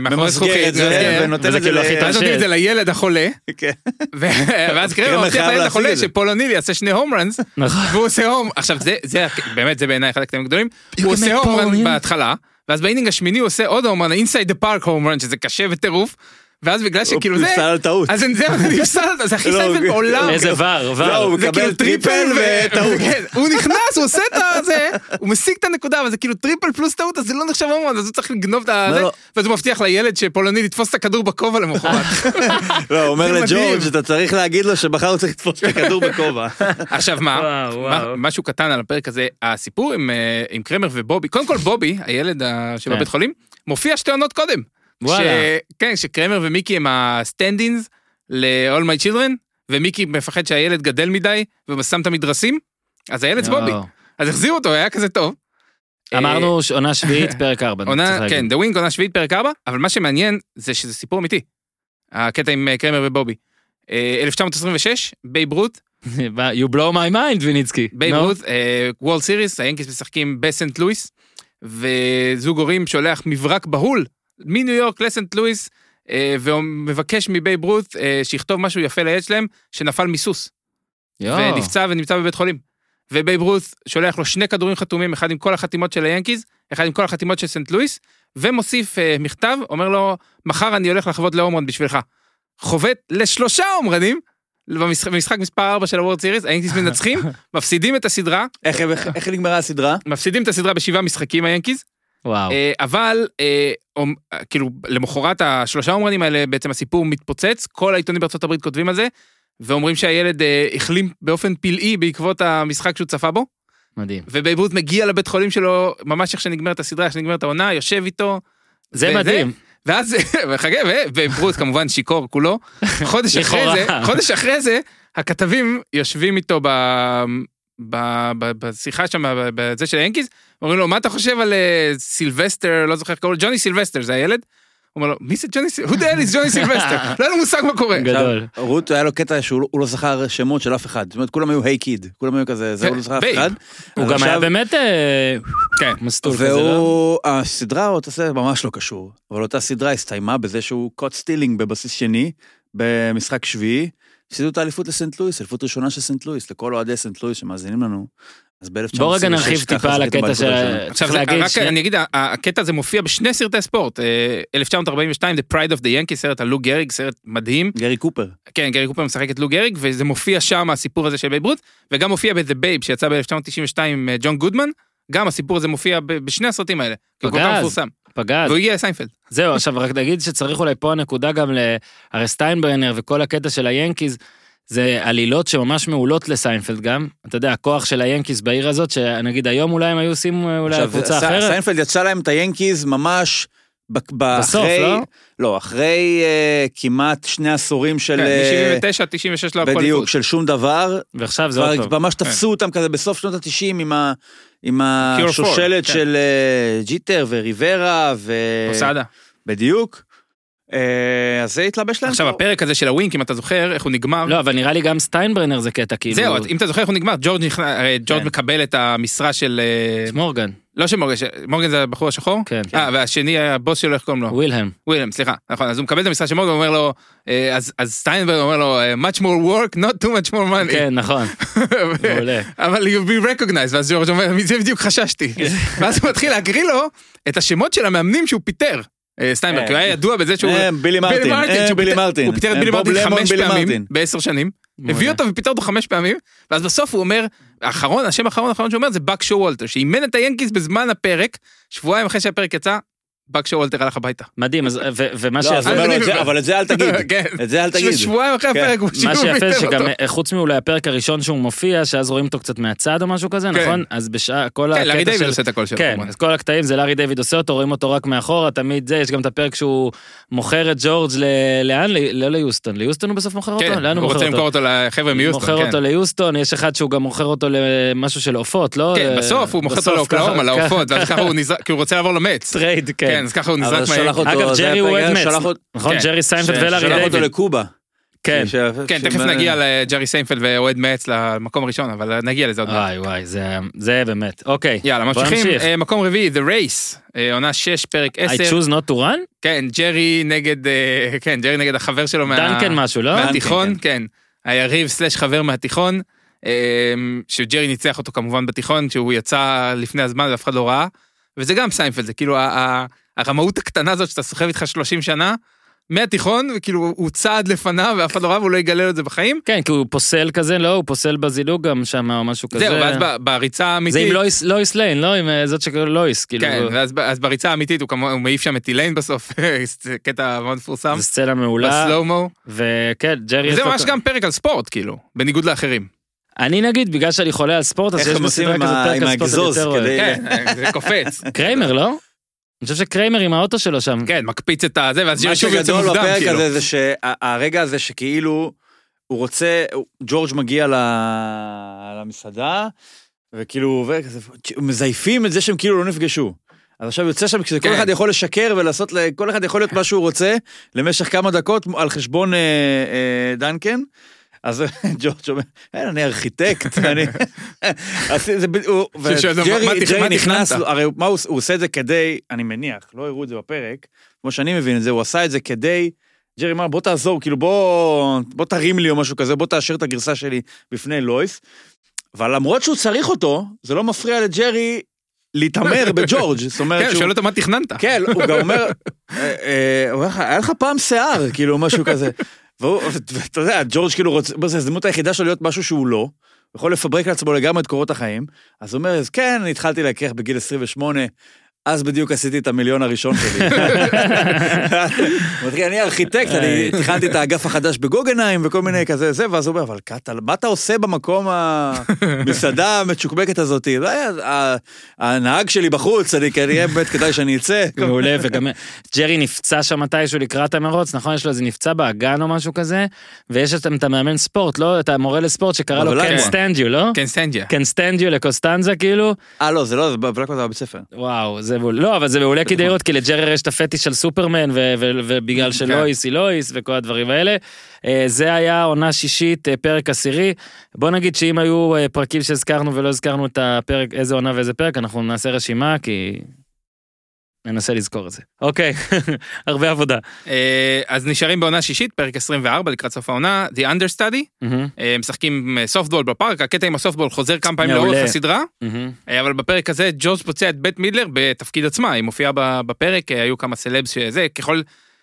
מאחורי זכוכית. ונותן את זה כאילו ל- הכי ואז נותנים את זה לילד החולה, כן. ואז קרמר קרמר מבטיח לילד החולה את זה. שפול אוניל יעשה שני הום ראנס, נכון. והוא עושה הום, עכשיו זה, זה באמת זה בעיניי אחד הקטעים הגדולים, הוא עושה הום O'Neill. בהתחלה, ואז באינינג השמיני הוא עושה עוד הום רן, אינסייד דה פארק הום רן, שזה קשה וטירוף, ואז בגלל שכאילו הוא זה, נפסל על טעות. אז זהו, זה נפסל, זה הכי לא, סייבל הוא- בעולם. איזה ור, לא, הוא ור. זה מקבל כאילו טריפל וטעות. כן, הוא נכנס, הוא עושה את זה, הוא משיג את הנקודה, אבל זה כאילו טריפל פלוס טעות, אז זה לא נחשב הומרן, אז הוא צריך לגנוב את ה... לא, זה. ואז הוא מבטיח לילד שפולני לתפוס את הכדור בכובע למחרת. לא, הוא אומר. לג'ורג', אתה צריך להגיד לו שמחר הוא צריך לתפוס את הכדור בכובע. עכשיו מה. משהו קטן על הפרק הזה, הסיפור עם, אה, קרמר ובובי, קודם כל בובי, הילד שבבית כן. חולים, מופיע שתי עונות קודם. וואלה. ש- כן, שקרמר ומיקי הם הסטנדינס ל-all my children, ומיקי מפחד שהילד גדל מדי, ושם את המדרסים, אז הילד זה בובי. אז החזירו אותו, היה כזה טוב. אמרנו עונה שביעית, פרק 4. עונה, כן, The Wing עונה שביעית פרק 4, אבל מה שמעניין זה שזה סיפור אמיתי. הקטע עם אה, קרמר ובובי. אה, 1926, בייב רות, You blow my mind, ויניצקי. בייב. רות, World Series, היאנקיס משחקים בסנט לואיס, וזוג הורים שולח מברק בהול מניו יורק לסנט לואיס, אה, ומבקש מבייב רות אה, שיכתוב משהו יפה לילד שלהם, שנפל מסוס. ונפצע ונמצא בבית חולים. ובייב רות שולח לו שני כדורים חתומים, אחד עם כל החתימות של היאנקיז, אחד עם כל החתימות של סנט לואיס, ומוסיף אה, מכתב, אומר לו, מחר אני הולך לחוות להומרן בשבילך. חובט לשלושה הומרנים, במשחק, במשחק מספר 4 של הוורד סיריס, היאנקיז מנצחים, מפסידים את הסדרה, איך איך- איך נגמרה הסדרה? מפסידים את הסדרה בשבעה משחקים היאנקיז, וואו. אה, אבל אה, אה, כאילו למחרת השלושה אומרנים האלה בעצם הסיפור מתפוצץ, כל העיתונים בארצות הברית כותבים על זה, ואומרים שהילד החלים באופן פלאי בעקבות המשחק שהוא צפה בו, מדהים. ובייב רות מגיע לבית חולים שלו ממש איך שנגמרת הסדרה, איך שנגמרת העונה, יושב איתו. זה וזה- מדהים. ואז, וחכה, וברוט כמובן שיכור כולו, חודש אחרי. זה, חודש אחרי זה, הכתבים יושבים איתו ב... ב, ב, בשיחה שם, בזה של היאנקיז, אומרים לו, מה אתה חושב על אה, סילבסטר, לא זוכר איך קוראים לו, ג'וני סילבסטר, זה הילד? הוא אומר לו, מי זה ג'וני סילבסטר? who the hell is ג'וני סילבסטר? לא היה לו מושג מה קורה. גדול. רות היה לו קטע שהוא לא- הוא לא זכר שמות של אף אחד. זאת אומרת, כולם היו hey kid. כולם היו כזה, זה הוא לא זכר אף. אחד. הוא גם היה באמת אה, כן. מסטול כזה, לא? והוא, הסדרה, אותה סרט ממש לא קשור, אבל אותה סדרה הסתיימה בזה שהוא caught stealing בבסיס שני, במשחק שביעי, הפסידו את האליפות לסנט לואיס, אליפות ראשונה של סנט לואיס, לכל אוהדי סנט לואיס שמאזינים לנו. אז ב-1926 בוא רגע נרחיב טיפה על הקטע של... עכשיו, צריך זה- להגיד רק ש... אני אגיד, הקטע הזה מופיע בשני סרטי ספורט. אה, 1942, The Pride of the Yankee, סרט על לוק גריג, סרט מדהים. גרי קופר. כן, גרי קופר משחק את לוק גריג, וזה מופיע שם, הסיפור הזה של בייב רות, וגם מופיע ב-The Babe, שיצא ב-1992 עם אה, ג'ון גודמן, גם הסיפור הזה מופיע בשני הסרטים האלה. פגז. פגז. והוא הגיע לסיינפלד. זהו, עכשיו רק נגיד שצריך אולי פה הנקודה גם ל... הרי סטיינברנר וכל הקטע של היאנקיז, זה עלילות שממש מעולות לסיינפלד גם. אתה יודע, הכוח של היאנקיז בעיר הזאת, שנגיד היום אולי הם היו עושים אה, אולי קבוצה אחרת. סיינפלד יצא להם את היאנקיז ממש בסוף, אחרי- לא? לא, אחרי אה, כמעט שני עשורים של... אה, מ-79 עד 96 לא הכל בדיוק. של שום דבר, ועכשיו זה עוד פעם. ממש תפסו אותם כזה בסוף שנות ה-90 עם ה... עם השושלת כן. של אה, ג'יטר וריברה ו... פוסאדה. בדיוק. אה, אז זה התלבש להם עכשיו פה. הפרק הזה של ה Wink, אם אתה זוכר, איך הוא נגמר. לא, אבל נראה לי גם סטיינברנר זה קטע, כאילו... זהו, אם אתה זוכר איך הוא נגמר, ג'ורג' כן. מקבל את המשרה של... מורגן, לא של מורגן, ש- מורגן זה הבחור השחור? כן. אה, והשני, הבוס שלו, איך קוראים לו? ווילהם. ווילם, סליחה, נכון, אז הוא מקבל את המשרה של מורגן, הוא אומר לו, אה, אז אז סטיינברנר אומר לו, אה, much more work, not too much more money. כן, נכון, מעולה. אבל you'll be recognized, ואז ג'ורג' אומר, מזה בדיוק חששתי. ואז הוא מתחיל להקריא לו את השמות של המאמנים שהוא פיטר. אה, סטיינברנר, הוא היה ידוע בזה שהוא... בילי מרטין, בילי מרטין. הוא פיטר את בילי מרטין חמש פעמים. בעשר שנים. הביא. אותו ופיטר אותו חמש פעמים, ואז בסוף הוא אומר, האחרון, השם האחרון האחרון שהוא אומר זה באק שואולטר, שאימן את היאנקיז בזמן הפרק, שבועיים אחרי שהפרק יצא, באק שואולטר הלך הביתה. מדהים, אז- ו- ומה לא, שיפה... אבל את זה אל תגיד. כן. את זה אל תגיד. שבועיים אחרי כן. הפרק הוא מה שיפה שגם אותו. אה, חוץ מאולי הפרק הראשון שהוא מופיע, שאז רואים אותו קצת מהצד או משהו כזה, כן. נכון? אז בשעה, כל כן, לארי הקטע דיוויד של... עושה את הכל שלו. כן. אז כל הקטעים זה לארי דיוויד עושה אותו, רואים אותו רק מאחורה, תמיד זה, יש גם את הפרק שהוא מוכר את ג'ורג' ל... לאן? ל- לא ליוסטון, ליוסטון הוא בסוף מוכר אותו? כן, הוא רוצה למכור אותו? לחבר'ה מיוסטון, מוכר. אותו ליוסטון, יש אחד שהוא גם מוכר אותו למשהו של עופות, לא? כן, אה, בסוף הוא מוכר אותו בסוף לאוקלאומה, ככה- לעופות, ואז ככה- ככה הוא נזרק, כי הוא רוצה לעבור למץ. טרייד, כן, כן. אז ככה הוא נזרק מהר. אגב, ג'רי הוא אוהד מצ. נכון, כן. ג'רי סיינפלד ולארי שלח אותו דיוויד. לקובה. כן. ש- כן, ש- תכף ש- נגיע לג'רי סיינפלד ואוהד מצ למקום הראשון, אבל נגיע לזה עוד מעט. וואי וואי, זה- זה באמת. אוקיי. יאללה, ממשיכים. אה, מקום רביעי, The Race, אה, עונה 6, פרק I 10. choose not to run? כן, ג'רי נגד, אה, כן, ג'רי נגד החבר שלו מה... דנקן משהו, לא? מהתיכון, כן. היריב סלאש חבר מהתיכון, שג'רי ניצח אותו כמובן בתיכון, כשהוא יצא לפני הזמן ואף אחד לא ראה. וזה גם סיינפלד, זה כאילו הרמאות הקטנה הזאת שאתה סוחב איתך 30 שנה, מהתיכון, וכאילו הוא צעד לפניו ואף אחד לא ראה והוא לא יגלה לו את זה בחיים. כן, כי הוא פוסל כזה, לא, הוא פוסל בזינוק גם שם או משהו כזה. זהו, ואז בריצה האמיתית... זה עם לואיס- לואיס ליין, לא? עם אה, זאת שקוראים לואיס, כאילו. כן, ואז אז בריצה האמיתית הוא כמובן, הוא מעיף שם את אילן בסוף, זה קטע מאוד מפורסם. זו סצנה מעולה. ב slow-mo. וכן, ג'רי לו... ממש גם פרק על ספורט, כאילו, בניגוד לאחרים. אני נגיד, בגלל שאני חולה על ספורט, אז יש בסדרה ה- פרק עם על ספורט האגזוז יותר אוהב. כדי- כן, זה קופץ. קריימר, לא? אני חושב שקריימר עם האוטו שלו שם. כן, מקפיץ את הזה, ואז מה שוב יוצא שגדול מוקדם, בפרק כאילו. הזה זה שהרגע הזה שכאילו הוא רוצה, ג'ורג' מגיע למסעדה, וכאילו, מזייפים את זה שהם כאילו לא נפגשו. אז עכשיו יוצא שם כשכל כן. אחד יכול לשקר ולעשות, כל אחד יכול להיות מה שהוא רוצה למשך כמה דקות על חשבון אה, אה, דנקן. אז ג'ורג' אומר, אני ארכיטקט, אני... וג'רי "מה תכ- ג'רי מה נכנס, תכננת?" לו- הרי מה הוא עושה את זה כדי, אני מניח, לא הראו את זה בפרק, כמו שאני מבין את זה, הוא עשה את זה כדי, ג'רי אמר, בוא תעזור, כאילו בוא, בוא תרים לי או משהו כזה, בוא תאשר את הגרסה שלי בפני לויס. אבל למרות שהוא צריך אותו, זה לא מפריע לג'רי להתעמר בג'ורג', זאת אומרת כן, שהוא... שואל אותו מה תכננת. כן, הוא גם אומר, אה, אה, היה לך פעם שיער, כאילו, משהו כזה. ואתה יודע, ג'ורג' כאילו רוצה, זו ההזדמנות היחידה שלו להיות משהו שהוא לא, הוא יכול לפברק לעצמו לגמרי את קורות החיים. אז הוא אומר, אז כן, אני התחלתי להכריח בגיל 28, אז בדיוק עשיתי את המיליון הראשון שלי. אמרתי, אני ארכיטקט, אני תכננתי את האגף החדש בגוגנהיים וכל מיני כזה זה, ואז הוא אומר, אבל קאטה, מה אתה עושה במקום המסעדה המצ'וקבקת הזאת? "לא, ה- הנהג שלי בחוץ, אני כנראה באמת כדאי שאני אצא. מעולה, וגם ג'רי נפצע שם מתישהו לקראת המרוץ, נכון? יש לו איזה נפצע באגן או משהו כזה, ויש את המאמן ספורט, לא? את המורה לספורט שקרא לו קן? סטנדיו, לא? כן, סטנג'יה. קן סטנדיו לקוסטנזה כאילו, אה, לא, זה לא, זה בבלקווד בבית ספר. וואו, זה מעולה, לא, אבל זה מעולה כדי לראות, כי לג'רי יש את הפטיש של סופרמן, ובגלל שלואיס היא לואיס וכל הדברים האלה. אה, זה היה עונה שישית, אה, פרק עשירי. בוא נגיד שאם היו אה, פרקים שהזכרנו ולא הזכרנו את הפרק, איזה עונה ואיזה פרק, אנחנו נעשה רשימה, כי... ננסה לזכור את זה. אוקיי, הרבה עבודה. אה, אז נשארים בעונה שישית, פרק 24 לקראת סוף העונה, The Understudy, אה, משחקים אה, סופטבול בפארק, הקטע עם הסופטבול חוזר כמה פעמים. לאורך הסדרה. אה, אבל בפרק הזה ג'וז פוצע את בית מידלר בתפקיד עצמה, היא מופיעה ב- בפרק, אה, היו כמה סלבס שזה, ככל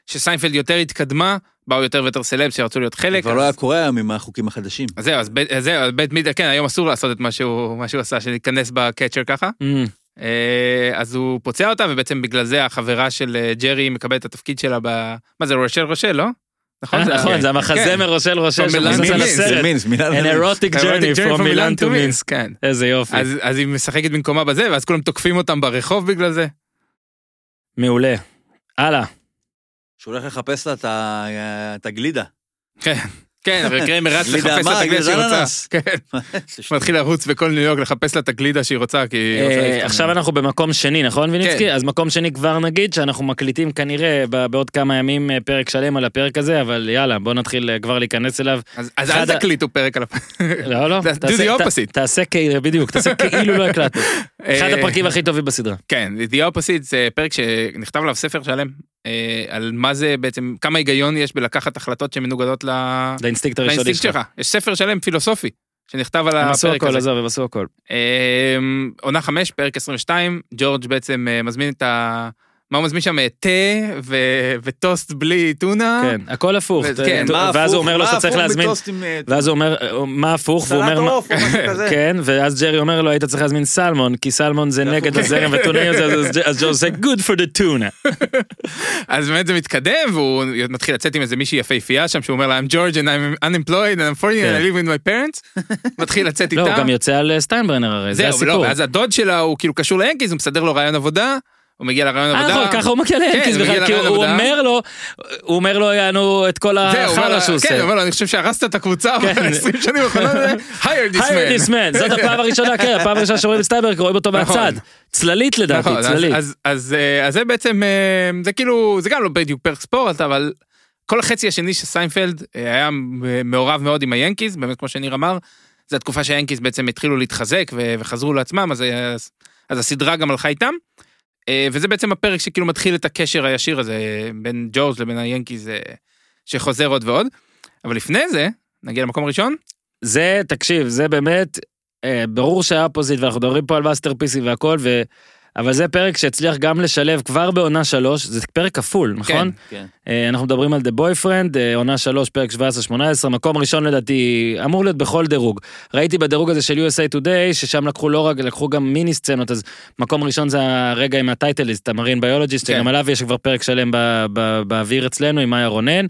שסיינפלד יותר התקדמה, באו יותר ויותר סלבס שרצו להיות חלק. כבר לא היה קורה היום עם החוקים החדשים. אז זהו, אז בית- מידלר, כן, היום אסור לעשות את מה שהוא עשה, שלהיכנס בקצ'ר ככה. אה, אז הוא פוצע אותה, ובעצם בגלל זה החברה של אה, ג'רי מקבלת את התפקיד שלה ב... מה זה, רושל רושל, לא? נכון? אה, זה- נכון. זה המחזמר רושל רושל שמבוסס על הסרט. An erotic journey from Milan to Minsk. כן. איזה יופי. אז, היא משחקת במקומה בזה, ואז כולם תוקפים אותם ברחוב בגלל זה. מעולה. הלאה. שהוא הולך לחפש לה את ה- את הגלידה. כן, כן, אבל קריימר רץ לחפש לה? את הגלידה שהיא רוצה. כן, מתחיל לרוץ בכל ניו יורק לחפש לה את הגלידה שהיא רוצה, כי היא רוצה... אה. עכשיו אנחנו במקום שני, נכון ויניצקי? כן. אז מקום שני כבר נגיד שאנחנו מקליטים כנראה בעוד כמה ימים אה, פרק שלם על הפרק הזה, אבל יאללה, בוא נתחיל אה, כבר להיכנס אליו. אז אל תקליטו פרק על הפרק. לא, לא. תעשה כאילו, בדיוק, תעשה כאילו לא הקלטנו. אחד הפרקים הכי טובים בסדרה. כן, The Opposite זה פרק שנכתב עליו ספר שלם, אה, על מה זה בעצם, כמה היגיון יש בלקחת החלטות שמנוגדות ל- לאינסטינקט הראשוני שלך. יש ספר שלם פילוסופי שנכתב על הם עשו הפרק הכל, הזה. עזוב, הם עשו הכל. אה, עונה חמש, פרק 22, ג'ורג' בעצם אה, מזמין את ה... מה הוא מזמין שם? אה, תה ו- וטוסט בלי טונה. כן, הכל הפוך. ו- כן, מה ואז הוא אומר לו שאתה צריך להזמין, אה, ואז הוא אומר, אה, מה הפוך? והוא אומר, עוף או משהו כזה. כן, ואז ג'רי אומר לו, היית צריך להזמין סלמון, כי סלמון זה נגד הזרם וטונאי הזה, אז- ג'ורג' עושה good for the tuna. אז באמת זה מתקדם, והוא מתחיל לצאת עם איזה מישהי יפהפייה שם, שהוא אומר לה, I'm George and I'm unemployed and I'm 40 and כן. I live with my parents. מתחיל לצאת לא, איתה. הוא גם יוצא על אה, סטיינברנר הרי, זה זהו, הסיפור. ואז הדוד שלה הוא כאילו קשור ליאנקיז, הוא מסדר לו ריאיון עבודה, הוא מגיע לריאיון אה, עבודה. נכון, ככה הוא מגיע כן, הוא בכלל, כי הוא עבודה. אומר לו, הוא אומר לו, יענו, את כל החרא שהוא כן, הוא עושה. אומר לו, אני חושב שהרסת את הקבוצה כן. ב-20 שנים האחרונות, hire this hire man. this man, זאת הפעם הראשונה, כן, הפעם הראשונה שרואים את סטיינברנר, רואים אותו נכון. מהצד. צללית לדעתי, נכון, אז- צללית. אז- אה, אז זה בעצם, אה, זה כאילו, זה גם לא בדיוק פרק ספורט, אבל כל החצי השני של סיינפלד היה מעורב מאוד עם היאנקיז, באמת כמו שניר אמר, זו התקופה שהיאנקיז בעצם התחילו להתחזק וחזרו לעצמם, אז הסדרה גם הלכה איתם. אה, וזה בעצם הפרק שכאילו מתחיל את הקשר הישיר הזה בין ג'ורג' לבין היאנקיז אה, שחוזר עוד ועוד. אבל לפני זה, נגיע למקום הראשון, זה, תקשיב, זה באמת, אה, ברור שהיה Opposite, ואנחנו מדברים פה על מאסטרפיסים והכל, ו... אבל זה פרק שהצליח גם לשלב כבר בעונה שלוש, זה פרק כפול, נכון? כן. אה, אנחנו מדברים על The Boyfriend, אה, עונה שלוש, פרק 17-18, מקום ראשון לדעתי, אמור להיות בכל דירוג. ראיתי בדירוג הזה של USA Today, ששם לקחו לא רק, לקחו גם מיני סצנות, אז מקום ראשון זה הרגע עם הטייטליסט, ה marine biologist, כן. שגם עליו יש כבר פרק שלם ב- ב- באוויר אצלנו עם מאיה רונן.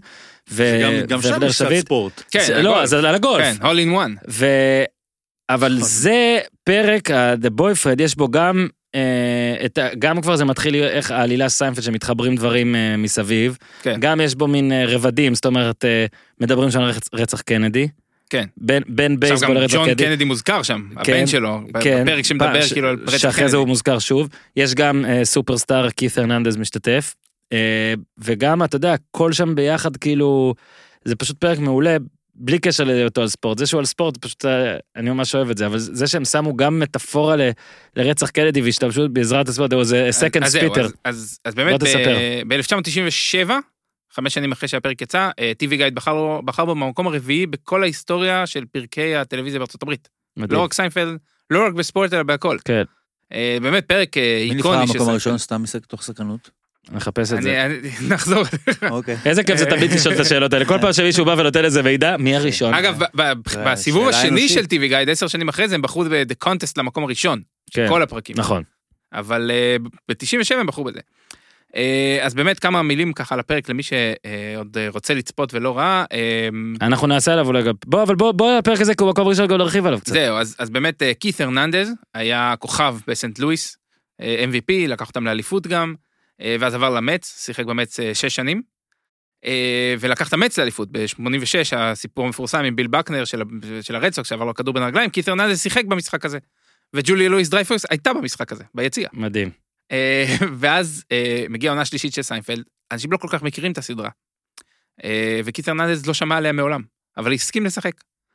ו- שגם- גם שם יש קצת. ספורט. כן, זה-. לא, אז על הגולף. כן, all in one. ו... אבל זה פרק, ה- The Boyfriend, יש בו גם, את ה... גם כבר זה מתחיל איך העלילה סיינפלד שמתחברים דברים אה, מסביב. כן. גם יש בו מין אה, רבדים, זאת אומרת, אה, מדברים שם על רצח, רצח קנדי. כן. בין, בין עכשיו בייסבול גם לרצח ג'ון קנדי. קנדי מוזכר שם, כן, הבן שלו, כן, בפרק שמדבר ש- כאילו על רצח שאחרי זה קנדי. הוא מוזכר שוב. יש גם אה, סופרסטאר קית' הרננדז משתתף. אה, וגם, אתה יודע, הכל שם ביחד, כאילו, זה פשוט פרק מעולה, בלי קשר להיותו על ספורט. זה שהוא על ספורט, פשוט, אה, אני ממש אוהב את זה, אבל זה שהם שמו גם מטאפורה ל- לרצח קנדי והשתמשו בעזרת הספורט, זה second זהו, spitter. אז- אז אז בוא באמת, תספר. ב-1997, חמש שנים אחרי שהפרק יצא, טיווי גייד בחר בחר בו במקום הרביעי בכל ההיסטוריה של פרקי הטלוויזיה בארצות הברית. לא רק סיינפלד, לא רק בספורט אלא בהכל. כן. אה, באמת פרק אה, מי נבחר איקוני במקום הראשון. סתם מתוך סקרנות? נחפש את זה. נחזור. אוקיי. איזה כיף זה תמיד לשאול את השאלות האלה. כל פעם שמישהו בא ונותן איזה מידע, מי הראשון? אגב, בסיבוב השני. של טיווי גייד, עשר שנים אחרי זה, הם בחרו ב-The Contest למקום הראשון. כן, כל הפרקים. נכון. אבל אה, ב-97 הם בחרו בזה. אה, אז באמת כמה מילים ככה על הפרק למי שעוד אה, רוצה לצפות ולא ראה. אה, אנחנו נעשה עליו אולי גם... בוא, אבל בוא, בוא לפרק הזה, כי הוא מקום ראשון גם נרחיב עליו קצת. זהו, אז, אז באמת אה, כית' הרננדז היה כוכב בסנט לואיס, אה, MVP, לקח אותם לאליפות גם, אה, ואז עבר למץ, שיחק במץ אה, שש שנים, אה, ולקח את המץ לאליפות ב-86, הסיפור המפורסם עם ביל בקנר של, של הרדסוקס שעבר לו כדור בין הרגליים, קית' הרננדז שיחק במשחק הזה. וג'וליה לואיס דרייפוס הייתה במשחק הזה, ביציע. מדהים. אה, ואז אה, מגיעה העונה השלישית של סיינפלד, אנשים לא כל כך מכירים את הסדרה. אה, וקית' הרננדז לא שמע עליה מעולם, אבל הסכים לשחק.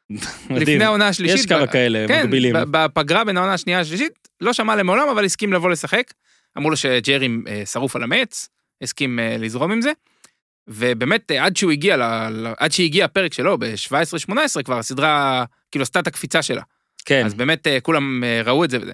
מדהים. לפני העונה השלישית. יש כמה כאלה כן, מקבילים. בפגרה בין העונה השנייה לשלישית, לא שמע עליה מעולם, אבל הסכים לבוא לשחק. אמרו לו שג'רי אה, שרוף על המץ, הסכים אה, לזרום עם זה. ובאמת, אה, עד שהוא הגיע, ל- עד שהגיע הפרק שלו, ב-17-18 כבר, הסדרה כאילו עשתה את הקפיצה שלה. כן. אז באמת כולם ראו את זה וזה.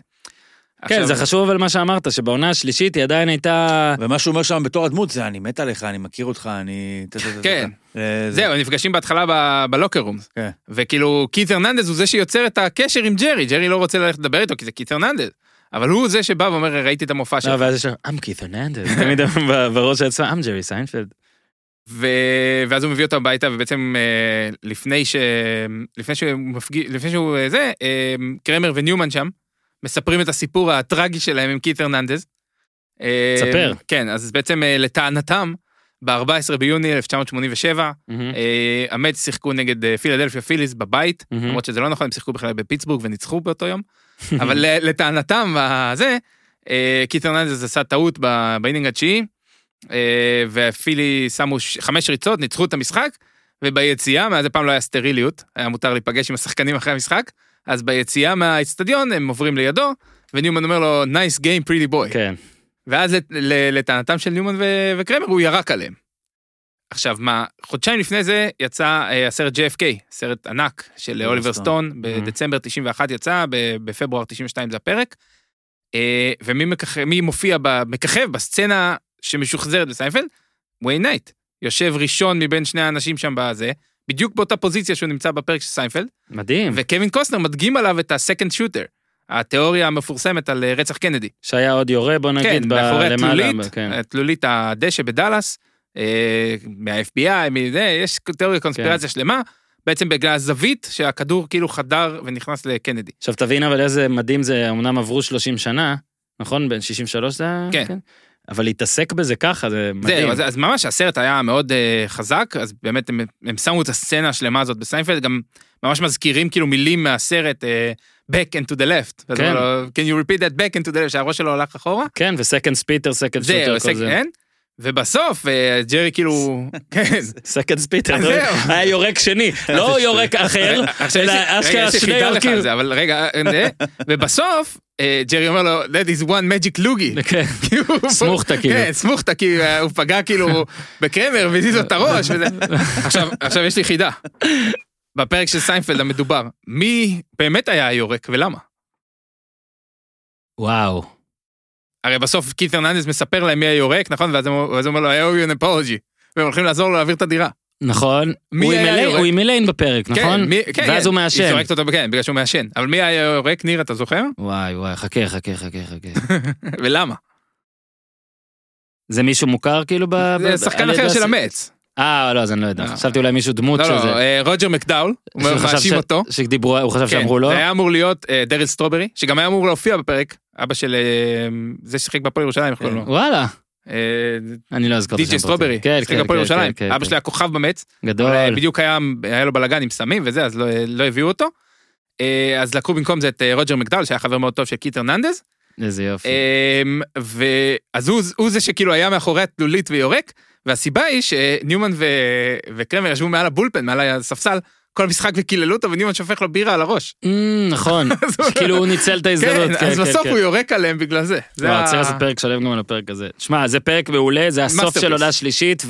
כן, עכשיו- זה חשוב אבל מה שאמרת, שבעונה השלישית היא עדיין הייתה... ומה שהוא אומר שם בתור הדמות זה, אני מת עליך, אני מכיר אותך, אני... כן. זה- זהו, נפגשים בהתחלה ב- בלוקר רום. כן. וכאילו, קית' הרננדז הוא זה שיוצר את הקשר עם ג'רי, ג'רי לא רוצה ללכת לדבר איתו כי זה קית' הרננדז. אבל הוא זה שבא ואומר, ראיתי את המופע לא, שלך. ואז יש שם, I'm Keith Hernandez, תמיד בראש עצמו, I'm סיינפלד. ו... ואז הוא מביא אותו הביתה, ובעצם אה, לפני ש... לפני שהוא מפגיש... לפני שהוא אה, זה, אה, קרמר וניומן שם, מספרים את הסיפור הטרגי שלהם עם קית' הרננדז. ספר. כן, אז בעצם לטענתם, ב-14 ביוני 1987, אה, המץ שיחקו נגד פילדלפיה פיליס בבית. למרות שזה לא נכון, הם שיחקו בכלל בפיטסבורג וניצחו באותו יום, אבל לטענתם, זה, אה, קית' הרננדז עשה טעות באינינג התשיעי, אה, ופילי שמו חמש ריצות, ניצחו את המשחק, וביציאה, מאז הפעם לא היה סטריליות, היה מותר להיפגש עם השחקנים אחרי המשחק, אז ביציאה מהאצטדיון הם עוברים לידו, וניומן אומר לו, nice game pretty boy. כן. ואז לטענתם של ניומן וקרמר הוא ירק עליהם. עכשיו מה, חודשיים לפני זה יצא אה, הסרט JFK, סרט ענק של אוליבר אוליבר סטון. סטון, בדצמבר 91 יצא, בפברואר 92 זה הפרק. אה, ומי מי מופיע, ב- מככב בסצנה שמשוחזרת בסיינפלד? וויין נייט. יושב ראשון מבין שני האנשים שם בזה, בדיוק באותה פוזיציה שהוא נמצא בפרק של סיינפלד, מדהים. וקווין קוסטנר מדגים עליו את ה second shooter, התיאוריה המפורסמת על אה, רצח קנדי. שהיה עוד יורה, בוא נגיד, כן, ב- מאחורי למעלה, התלולית, כן. תלולית הדשא בדאלאס, אה, מה-FBI, מזה, יש תיאוריה קונספירציה כן. שלמה, בעצם בגלל הזווית שהכדור כאילו חדר ונכנס לקנדי. עכשיו תבין אבל איזה מדהים זה, אמנם עברו 30 שנה, נכון? בין 63 זה היה? כן. אבל להתעסק בזה ככה, זה מדהים. זהו, אז, אז ממש הסרט היה מאוד uh, חזק, אז באמת הם, הם שמו את הסצנה השלמה הזאת בסיינפלד, גם ממש מזכירים כאילו מילים מהסרט uh, back and to the left. כן. לו, can you repeat that back and to the left, שהראש שלו הלך אחורה. כן, spitter, second זהו, שוטר, כל זה. כן. ובסוף אה, ג'רי כאילו, כן. second spitter. היה יורק שני, לא יורק אחר, אלא אשכרה שני יורקים. אבל רגע, אה, זה, ובסוף אה, ג'רי אומר לו, that is one magic loogie. כן. סמוכתה, כאילו. כן, סמוכתה, כי אה, הוא פגע כאילו בקרמר והזיז לו את הראש. עכשיו יש לי חידה. בפרק של סיינפלד המדובר, מי באמת היה היורק ולמה? וואו. הרי בסוף קית' הרננדס מספר להם מי היורק, נכון? ואז הוא אומר לו, I owe you an apology. והם הולכים לעזור לו להעביר את הדירה. נכון. הוא עם אליין- יורק? הוא עם אליין בפרק, נכון? כן, מי- כן, ואז כן. הוא היא מעשן. זורקת אותו, כן, בגלל שהוא מעשן. אבל מי היה היורק, ניר, אתה זוכר? וואי וואי, חכה, חכה, חכה, חכה. ולמה? זה מישהו מוכר כאילו ב... זה שחקן אחר של המץ. אה, לא, אז אני לא יודע. לא. חשבתי אולי מישהו דמות לא, של לא, זה. אה, רוג'ר מקדאול, הוא מאשים אותו. שדיברו, הוא חשב כן, שאמרו לו. זה היה אמור להיות אה, דריל סטרוברי, שגם היה אמור להופיע בפרק, אבא של אה, זה ששיחק בהפועל ירושלים, איך קוראים לו? וואלה. אה, אני לא אזכור את די.ג'יי השם סטרוברי, כן, שיחק כן, בהפועל כן, ירושלים. אבא. שלי היה כוכב במץ, גדול. אה, בדיוק היה לו בלאגן עם סמים וזה, אז לא- לא הביאו אותו. אה, אז לקחו במקום זה את אה, רוג'ר מקדאול, שהיה חבר מאוד טוב של קיט הרננדז. איזה יופי. אמ, ואז הוא, הוא זה שכאילו היה מאחורי התלולית ויורק, והסיבה היא שניומן ו... וקרמר ישבו מעל הבולפן, מעל הספסל, כל המשחק וקיללו אותו, וניומן שופך לו בירה על הראש. אמ, נכון. אז הוא- כאילו הוא ניצל את ההזדמנות. כן, אז בסוף הוא יורק עליהם בגלל זה. זה לא, צריך לעשות פרק שלם גם על הפרק הזה. שמע, זה פרק מעולה, זה הסוף. של עונה שלישית.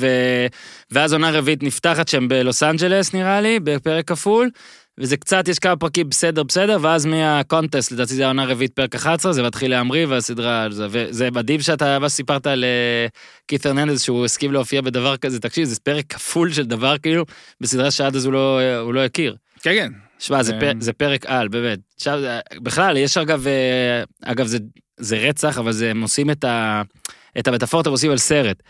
ואז עונה רביעית נפתחת שם בלוס אנג'לס נראה לי, בפרק כפול, וזה קצת, יש כמה פרקים בסדר בסדר, ואז מהקונטסט, לדעתי זה העונה רביעית פרק 11, זה מתחיל להמריא והסדרה על זה, וזה מדהים שאתה, מה שסיפרת על אה, קית' הרננדס, שהוא הסכים להופיע בדבר כזה, תקשיב, זה פרק כפול של דבר כאילו, בסדרה שעד אז הוא לא, הוא לא הכיר. כן, כן. שמע, זה, אה. פר, זה פרק על, באמת. עכשיו, זה- בכלל, יש אגב, אה, אגב, זה, זה רצח, אבל זה, הם עושים את ה... את המטאפורות הם עושים על סרט.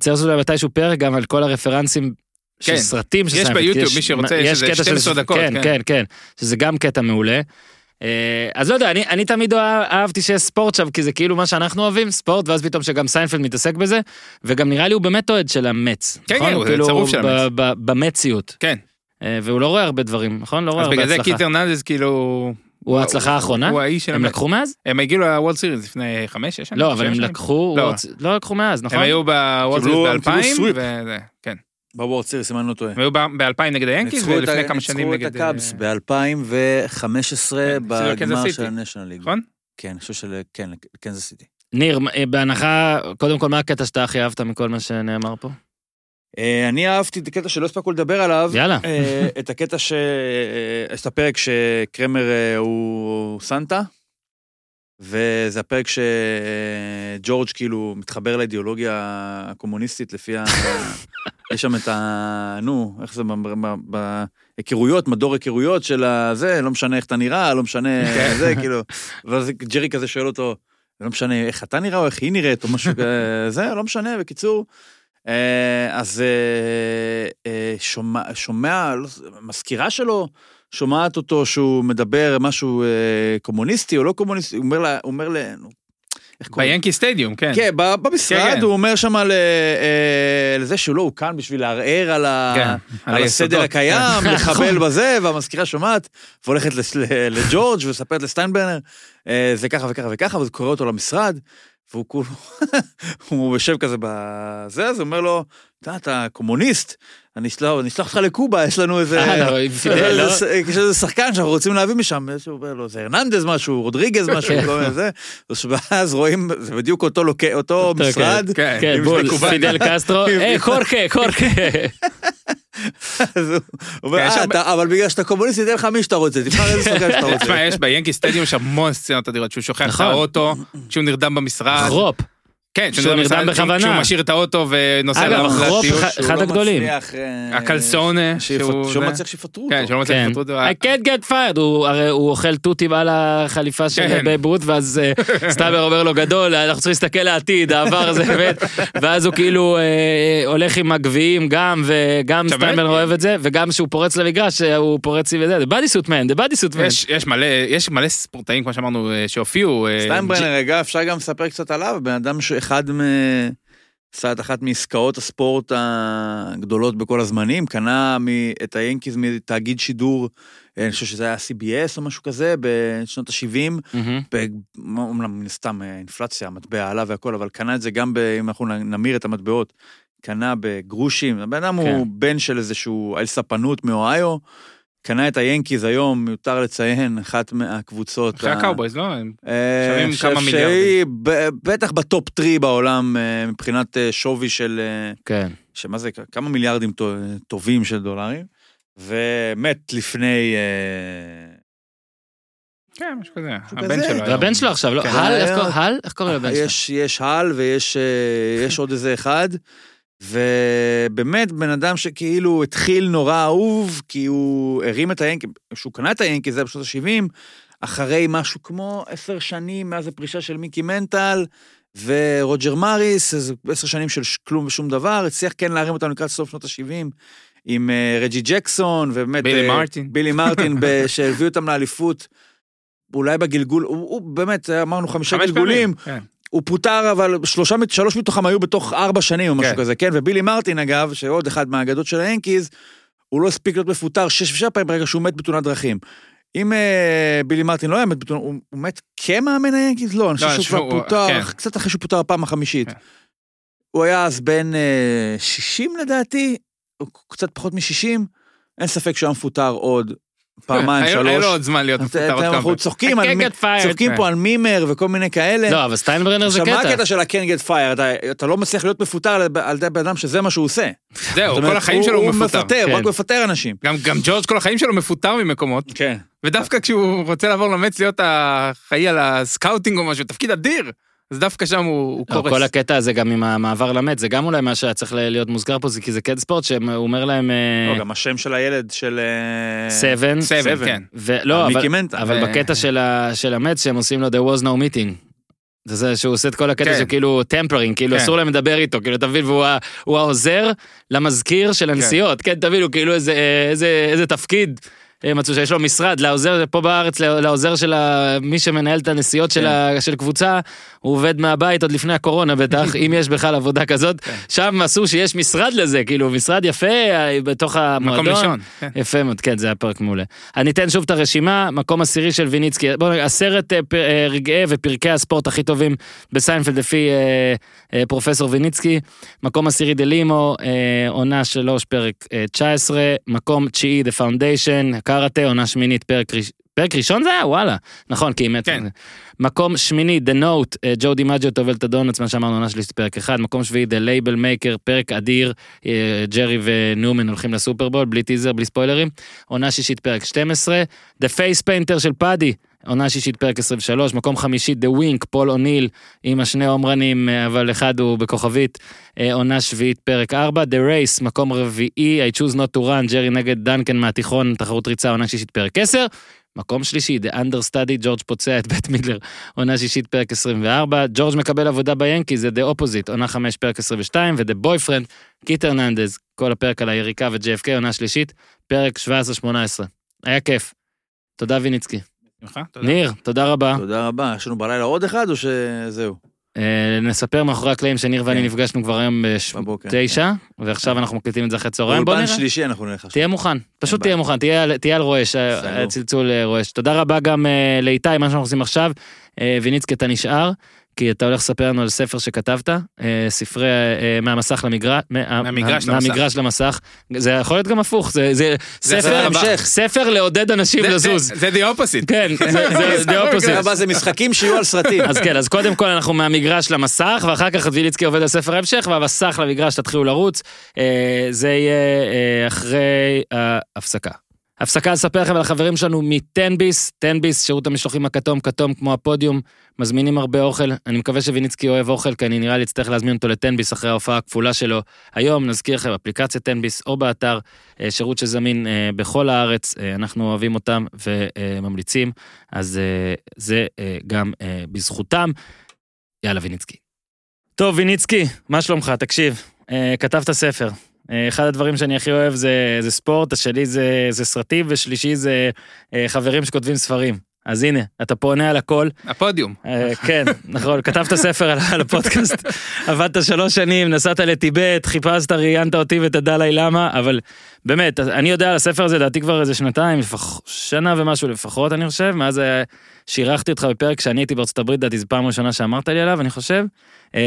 צריך לעשות מתישהו פרק גם על כל הרפרנסים של כן. סרטים של יש סיינפלד, ביוטיוב, כי מי שרוצה, יש שזה קטע של- 12 דקות, כן, כן. כן, כן, שזה גם קטע מעולה. אה, אז לא יודע, אני, אני תמיד אוהב- אהבתי שיש ספורט שם, כי זה כאילו מה שאנחנו אוהבים, ספורט, ואז פתאום שגם סיינפלד מתעסק בזה, וגם נראה לי הוא באמת אוהד של המץ. כן, נכון? כן, הוא כאילו, צרוף של ב- המץ. ב- במציות. כן. אה, והוא לא רואה הרבה דברים, נכון? לא רואה אז הרבה בגלל זה הצלחה. קיט הרננדז כאילו... הוא ההצלחה האחרונה? הוא האיש של הם. לקחו מאז? הם הגיעו ל World Series לפני חמש, שש שנים? לא, אבל הם? לקחו, לא. רוצ- לא לקחו מאז, נכון? הם היו ב World Series הם קיבלו ב-2000, sweep. וזה, כן. ב World Series, אם אני לא טועה. הם היו ב-2000 נגד היאנקיז, ניצחו ולפני כמה שנים ניצחו נגד... את הקאבס אה, ב-2015 כן, בגמר. של ה National League. נכון? כן, אני חושב של... כן, קנזס סיטי. ניר, אה, בהנחה, קודם כל, מה הקטע שאתה הכי אהבת מכל מה שנאמר פה? אה, אני אהבתי את הקטע שלא הספקנו לדבר עליו. יאללה. את הקטע ש... את הפרק שקרמר הוא סנטה, וזה הפרק שג'ורג' כאילו מתחבר לאידיאולוגיה הקומוניסטית לפי ה... יש שם את ה... נו, איך זה? בהיכרויות, מדור היכרויות של הזה, לא משנה איך אתה נראה, לא משנה זה, כאילו. ואז ג'רי כזה שואל אותו, לא משנה איך אתה נראה או איך היא נראית או משהו כזה, לא משנה, בקיצור. אה, אז אה, אה, שומע, שומע, לא מזכירה שלו שומעת אותו שהוא מדבר משהו קומוניסטי או לא קומוניסטי, הוא אומר לה, הוא אומר לה? ביאנקי סטדיום, כן. כן, במשרד כן, כן. הוא אומר שם על, אה, לזה שהוא לא, הוא כאן בשביל לערער על. כן, על היסודות. הסדר הקיים, כן. לחבל בזה, והמזכירה שומעת, והולכת לג'ורג' ומספרת לסטיינברנר, אה, זה ככה וככה וככה, וזה קורא אותו למשרד, והוא כולו, הוא יושב כזה בזה, אז הוא אומר לו, אתה, אתה קומוניסט, אני אשלח אותך לקובה, יש לנו איזה... אה, לא, לא? יש איזה שחקן שאנחנו רוצים להביא משם, הוא אומר לו, זה הרננדז משהו, רודריגז משהו, כן. כל מיני זה, ואז רואים, זה בדיוק אותו כן. משרד, כן. בול. פידל קסטרו, היי, קורקה, קורקה. אז הוא אומר, "אה, אבל בגלל שאתה קומוניסט, תן לך מי שאתה רוצה, תבחר איזה שחקן שאתה רוצה. תשמע, יש ביאנקי סטדיום יש המון סצנות אדירות, שהוא שוכח את נכון. האוטו, כשהוא נרדם במשרד. חרופ. כן, שהוא נרדם בכוונה. כשהוא משאיר את האוטו ונוסע אגב, החרופ. אחד- שהוא אחד הגדולים. מצליח, אה, הקלסונה, שיפ- שהוא שהוא. מצליח שיפטרו כן, אותו. שלא מצליח כן. לפטרו אותו. I can't get fired, הוא הרי הוא אוכל תותים על החליפה של כן. בייב רות, ואז אה, סטאבר אומר לו גדול, אנחנו צריכים להסתכל לעתיד, העבר זה באמת, ואז הוא כאילו אה, הולך עם הגביעים גם, וגם סטיימר באמת? אוהב את זה, וגם כשהוא פורץ למגרש, הוא פורץ עם זה, the body suit man, the body suit man. יש, יש מלא, יש מלא ספורטאים, כמו שאמרנו, שהופיעו. סטיינברנר, רגע, אפשר גם לספר קצת עליו, בן אדם שאחד מ... עשה את אחת מעסקאות הספורט הגדולות בכל הזמנים, קנה מ- את היאנקיז מתאגיד שידור, אה, אני חושב שזה היה CBS או משהו כזה, בשנות ה-70, מהמם. אומנם מן הסתם אה, אינפלציה, המטבע עלה והכל, אבל קנה את זה גם, ב, אם אנחנו נמיר את המטבעות, קנה בגרושים, הבן אדם כן. הוא בן של איזשהו איל ספנות מאוהיו, קנה את היאנקיז היום, מיותר לציין, אחת מהקבוצות. אחרי הקאובויז, לא? הם- אה, שווים כמה מיליארדים. בטח ב top three בעולם אה, מבחינת אה, שווי של, כן. שמה זה, כמה מיליארדים טו- טובים של דולרים, ומת לפני... כן, משהו כזה. הבן. שלו. היום. והבן שלו עכשיו, לא, כן. הל, איך קוראים- לבן שלו? יש, יש הל ויש יש עוד איזה אחד, ובאמת בן אדם שכאילו התחיל נורא אהוב, כי הוא הרים את היאנקי, כשהוא קנה את היאנקי זה היה בשנות ה-70, אחרי משהו כמו עשר שנים מאז הפרישה של מיקי מנטל, ורוג'ר מריס, איזה עשר שנים של כלום ושום דבר, הצליח כן להרים אותנו לקראת סוף שנות ה-70. עם אה, רג'י ג'קסון, ובאמת... בילי אה, מרטין. בילי מרטין, ב- שהביא אותם לאליפות, אולי בגלגול, הוא, הוא באמת, אמרנו חמישה גלגולים, פעמים, כן. הוא פוטר, אבל שלושה, שלוש מתוכם היו בתוך ארבע שנים או משהו כן. כזה, כן? ובילי מרטין, אגב, שעוד אחד מהאגדות של היאנקיז, הוא לא הספיק להיות מפוטר שש ושבע פעמים ברגע שהוא מת בתאונת דרכים. אם אה, בילי מרטין לא היה מת בתאונת, הוא, הוא מת כמאמן היאנקיז? לא, אני חושב אני שהוא חושב כבר פוטר, כן. קצת אחרי שהוא פוטר בפעם החמישית. כן. הוא היה אז בן אה, 60 לדעתי, או קצת פחות מ-60, אין ספק שהוא היה מפוטר עוד פעמיים, שלוש. היה לו עוד זמן להיות מפוטר עוד כמה אנחנו. צוחקים. צוחקים כן. פה על מימר וכל מיני כאלה. לא, אבל סטיינברנר זה עכשיו, מה קטע. הקטע של ה-can get fire? אתה, אתה לא מצליח להיות מפוטר על, ידי בן אדם שזה מה שהוא עושה. זהו, כל החיים שלו הוא מפוטר. מפטר, כן. הוא רק מפטר אנשים. גם גם ג'ורג' כל החיים שלו מפוטר ממקומות, כן. ודווקא כשהוא רוצה לעבור למץ להיות האחראי על הסקאוטינג או משהו, תפקיד אדיר, אז דווקא שם הוא הוא לא, קורס. כל הקטע הזה גם עם המעבר למת, זה גם אולי מה שהיה צריך להיות מוזכר פה, זה כי זה קד ספורט, שהוא אומר להם... אה, לא, גם השם של הילד של... אה, סבן. סבן, סבן. כן. ולא, אבל, מיקי מנטה. אבל ו- בקטע של, ה, של המץ שהם עושים לו there was no meeting. זה זה שהוא עושה את כל הקטע כן. של כאילו טמפרינג, כאילו כן. אסור להם לדבר איתו, כאילו אתה מבין, והוא ה- הוא העוזר למזכיר של הנסיעות, כן, תבינו, כאילו איזה- איזה איזה תפקיד. אה, מצאו שיש לו משרד לעוזר פה בארץ לעוזר של ה- מי שמנהל את הנסיעות של, ה- של קבוצה הוא עובד מהבית עוד לפני הקורונה בטח אם יש בכלל עבודה כזאת שם עשו שיש משרד לזה כאילו משרד יפה אה, בתוך המועדון. מקום ראשון. כן. יפה מאוד, כן, זה היה פרק מעולה. אני אתן שוב את הרשימה, מקום עשירי של ויניצקי, בואו נראה, עשרת אה, רגעי ופרקי הספורט הכי טובים בסיינפלד לפי פרופסור ויניצקי, מקום עשירי The Limo, אה, עונה שלוש, פרק אה, 19, מקום תשיעי The Foundation, קראטה, עונה שמינית, פרק ראש- פרק ראשון זה היה? וואלה. נכון, כי אימת. כן. מקום שמיני, The Note, אה, ג'ו דימג'ו טובל את הדונאטס, מה שאמרנו, עונה שלישית פרק אחד. מקום שביעי, The Label Maker, פרק אדיר, אה, ג'רי וניומן הולכים לסופרבול, בלי טיזר, בלי ספוילרים. עונה שישית פרק 12, The Face Painter של פאדי, עונה שישית פרק 23, מקום חמישית The Wink, פול אוניל, עם השני הומרנים, אה, אבל אחד הוא בכוכבית, אה, עונה שביעית פרק 4, The Race, מקום רביעי, I choose not to run, ג'רי נגד דנקן מהתיכון, תחרות ריצה, עונה שישית פרק 10. מקום שלישי, The Understudy, ג'ורג' פוצע את בית מידלר, עונה שישית פרק 24, ג'ורג' מקבל עבודה ביאנקיז, זה The Opposite, עונה 5 פרק 22, ו-The Boyfriend, קיט הרננדז, כל הפרק על היריקה ו-JFK, עונה שלישית, פרק 17-18. היה כיף. תודה ויניצקי. תודה. ניר, תודה רבה. תודה רבה. יש לנו בלילה עוד אחד או שזהו? אה, נספר מאחורי הקלעים שניר ואני כן. נפגשנו כבר היום. בתשע, ועכשיו אנחנו מקליטים את זה אחרי צהריים, בוא אולפן נראה. שלישי אנחנו נלך עכשיו. תהיה מוכן, פשוט. תהיה מוכן, תהיה על- רועש, אה, צלצול אה, רועש. תודה רבה גם לאיתי, מה שאנחנו עושים עכשיו. ויניצקי, אתה נשאר, כי אתה הולך לספר לנו על ספר שכתבת, אה, ספרי אה, מהמסך למגרש, מהמגרש. מהמגרש למסך. זה יכול להיות גם הפוך, זה זה זה ספר, הבא. ספר לעודד אנשים זה- לזוז. זה- the opposite. כן, זה- opposite. הבא זה משחקים שיהיו על סרטים. אז כן, אז קודם כל אנחנו מהמגרש למסך, ואחר כך ויליצקי עובד על ספר ההמשך, והמסך למגרש תתחילו לרוץ. אה, זה יהיה אה, אחרי ההפסקה. הפסקה לספר לכם על החברים שלנו מטנביס, טנביס, שירות המשלוחים הכתום, כתום כמו הפודיום, מזמינים הרבה אוכל. אני מקווה שוויניצקי אוהב אוכל, כי אני נראה לי אצטרך להזמין אותו לטנביס אחרי ההופעה הכפולה שלו. היום נזכיר לכם אפליקציית טנביס או באתר, אה, שירות שזמין אה, בכל הארץ, אה, אנחנו אוהבים אותם וממליצים, אז זה גם בזכותם. יאללה, ויניצקי. טוב, ויניצקי, מה שלומך? תקשיב, כתבת ספר. אה, אחד הדברים שאני הכי אוהב זה, זה ספורט, השני זה, זה סרטים, ושלישי זה אה, חברים שכותבים ספרים. אז הנה, אתה פה עונה על הכל. הפודיום. אה, כן, נכון, כתבת ספר על, הפודקאסט, עבדת שלוש שנים, נסעת לטיבט, חיפשת, ראיינת אותי ואת הדלאי למה, אבל באמת, אני יודע על הספר הזה, לדעתי כבר איזה שנתיים, לפח, שנה ומשהו לפחות, אני חושב, מאז שאירחתי אותך בפרק שאני הייתי בארצות הברית, לדעתי זו פעם ראשונה שאמרת לי עליו, אני חושב.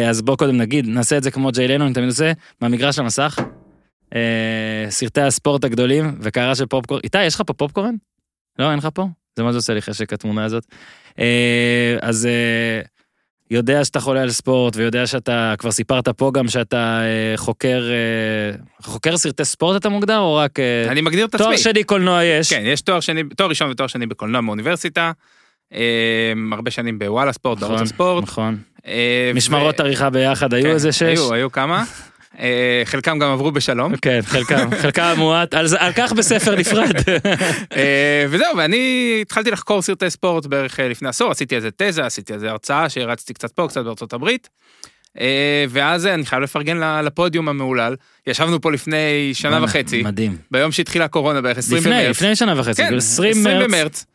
אז בוא קודם נגיד, נעשה את זה כמו ג'יי לנו, אני תמיד עושה, מהמגרש למסך. אה, סרטי הספורט הגדולים, וקערה של פופקורן. איתי, יש לך פה פופקורן? לא, אין לך פה? זה מה זה עושה לי חשק התמונה הזאת. אה, אז אה, יודע שאתה חולה על ספורט, ויודע שאתה, כבר סיפרת פה גם שאתה אה, חוקר, אה, חוקר סרטי ספורט אתה מוגדר, או רק... אה, אני מגדיר את תואר עצמי. שני קולנוע יש. כן, יש תואר שני, תואר ראשון ותואר שני בקולנוע מאוניברסיטה. אה, הרבה שנים בוואלה ספורט, בערוץ נכון, הספורט. נכון. אה, משמרות עריכה ביחד, היו כן, איזה שש? היו, היו כמה. אה, חלקם גם עברו בשלום. כן, חלקם, חלקם המועט, על על כך בספר נפרד. אה, וזהו, ואני התחלתי לחקור סרטי ספורט בערך אה, לפני עשור, עשיתי איזה תזה, עשיתי איזה הרצאה שהרצתי קצת פה, קצת בארצות הברית. ואז אני חייב לפרגן לפודיום המהולל. ישבנו פה לפני שנה וחצי, מדהים. ביום שהתחילה הקורונה בערך 20 לפני, במרץ. לפני שנה וחצי, כן, כאילו 20 מרץ. במרץ.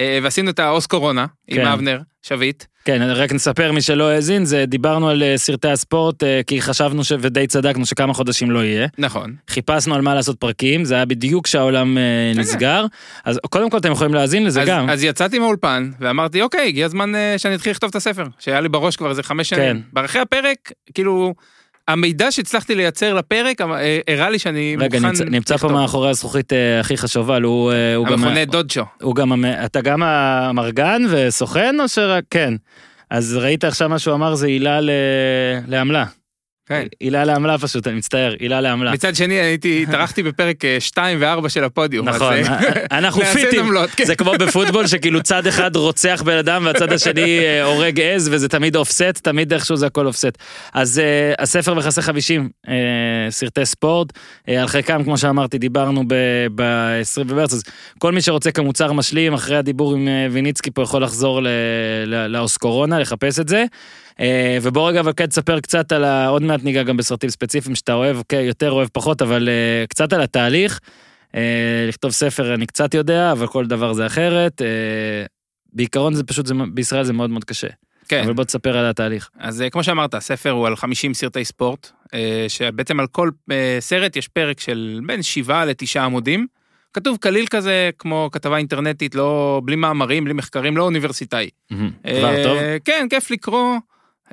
אה, ועשינו את העוס קורונה כן. עם אבנר שביט. כן, רק נספר מי שלא האזין, זה דיברנו על אה, סרטי הספורט, אה, כי חשבנו ש... ודי צדקנו שכמה חודשים לא יהיה. נכון. חיפשנו על מה לעשות פרקים, זה היה בדיוק כשהעולם אה, נסגר. אז קודם כל אתם יכולים להאזין לזה אז, גם. אז יצאתי מהאולפן ואמרתי אוקיי הגיע הזמן שאני אתחיל לכתוב את הספר שהיה לי בראש כבר איזה חמש שנים. כן. באחרי הפרק כאילו המידע שהצלחתי לייצר לפרק אה, הראה לי שאני רגע, מוכן נמצא, נמצא פה. מאחורי הזכוכית אה, הכי חשובה, הוא, אה, הוא גם... המכונה דודג'ו. הוא גם... אתה גם המרגן וסוכן או שרק... כן. אז ראית עכשיו מה שהוא אמר זה עילה ל... לעמלה. כן. עילה לעמלה פשוט, אני מצטער, עילה לעמלה. מצד שני, הייתי, התארחתי בפרק 2 ו-4 של הפודיום. נכון, אה, אנחנו נעשה פיטים, כן. זה כמו בפוטבול שכאילו צד אחד רוצח בן אדם והצד השני אה, הורג עז וזה תמיד אופסט, תמיד איכשהו זה הכל אופסט. אז אה, הספר מכסה 50 אה, סרטי ספורט, אה, על חלקם כמו שאמרתי דיברנו ב-20 במרץ, אז כל מי שרוצה כמוצר משלים אחרי הדיבור עם אה, ויניצקי פה יכול לחזור לאוסקורונה, לחפש את זה. אה, ובוא רגע אבל כן תספר קצת על ה... עוד מעט ניגע גם בסרטים ספציפיים שאתה אוהב, אוקיי, יותר אוהב פחות, אבל אה, קצת על התהליך. אה, לכתוב ספר אני קצת יודע, אבל כל דבר זה אחרת. בעיקרון זה פשוט, זה, בישראל זה מאוד מאוד קשה. כן. אבל בוא תספר על התהליך. אז כמו שאמרת, הספר הוא על 50 סרטי ספורט, שבעצם על כל סרט יש פרק של בין 7 ל-9 עמודים. כתוב קליל כזה, כמו כתבה אינטרנטית, לא, בלי מאמרים, בלי מחקרים, לא אוניברסיטאי. כבר טוב? כן, כיף לקרוא.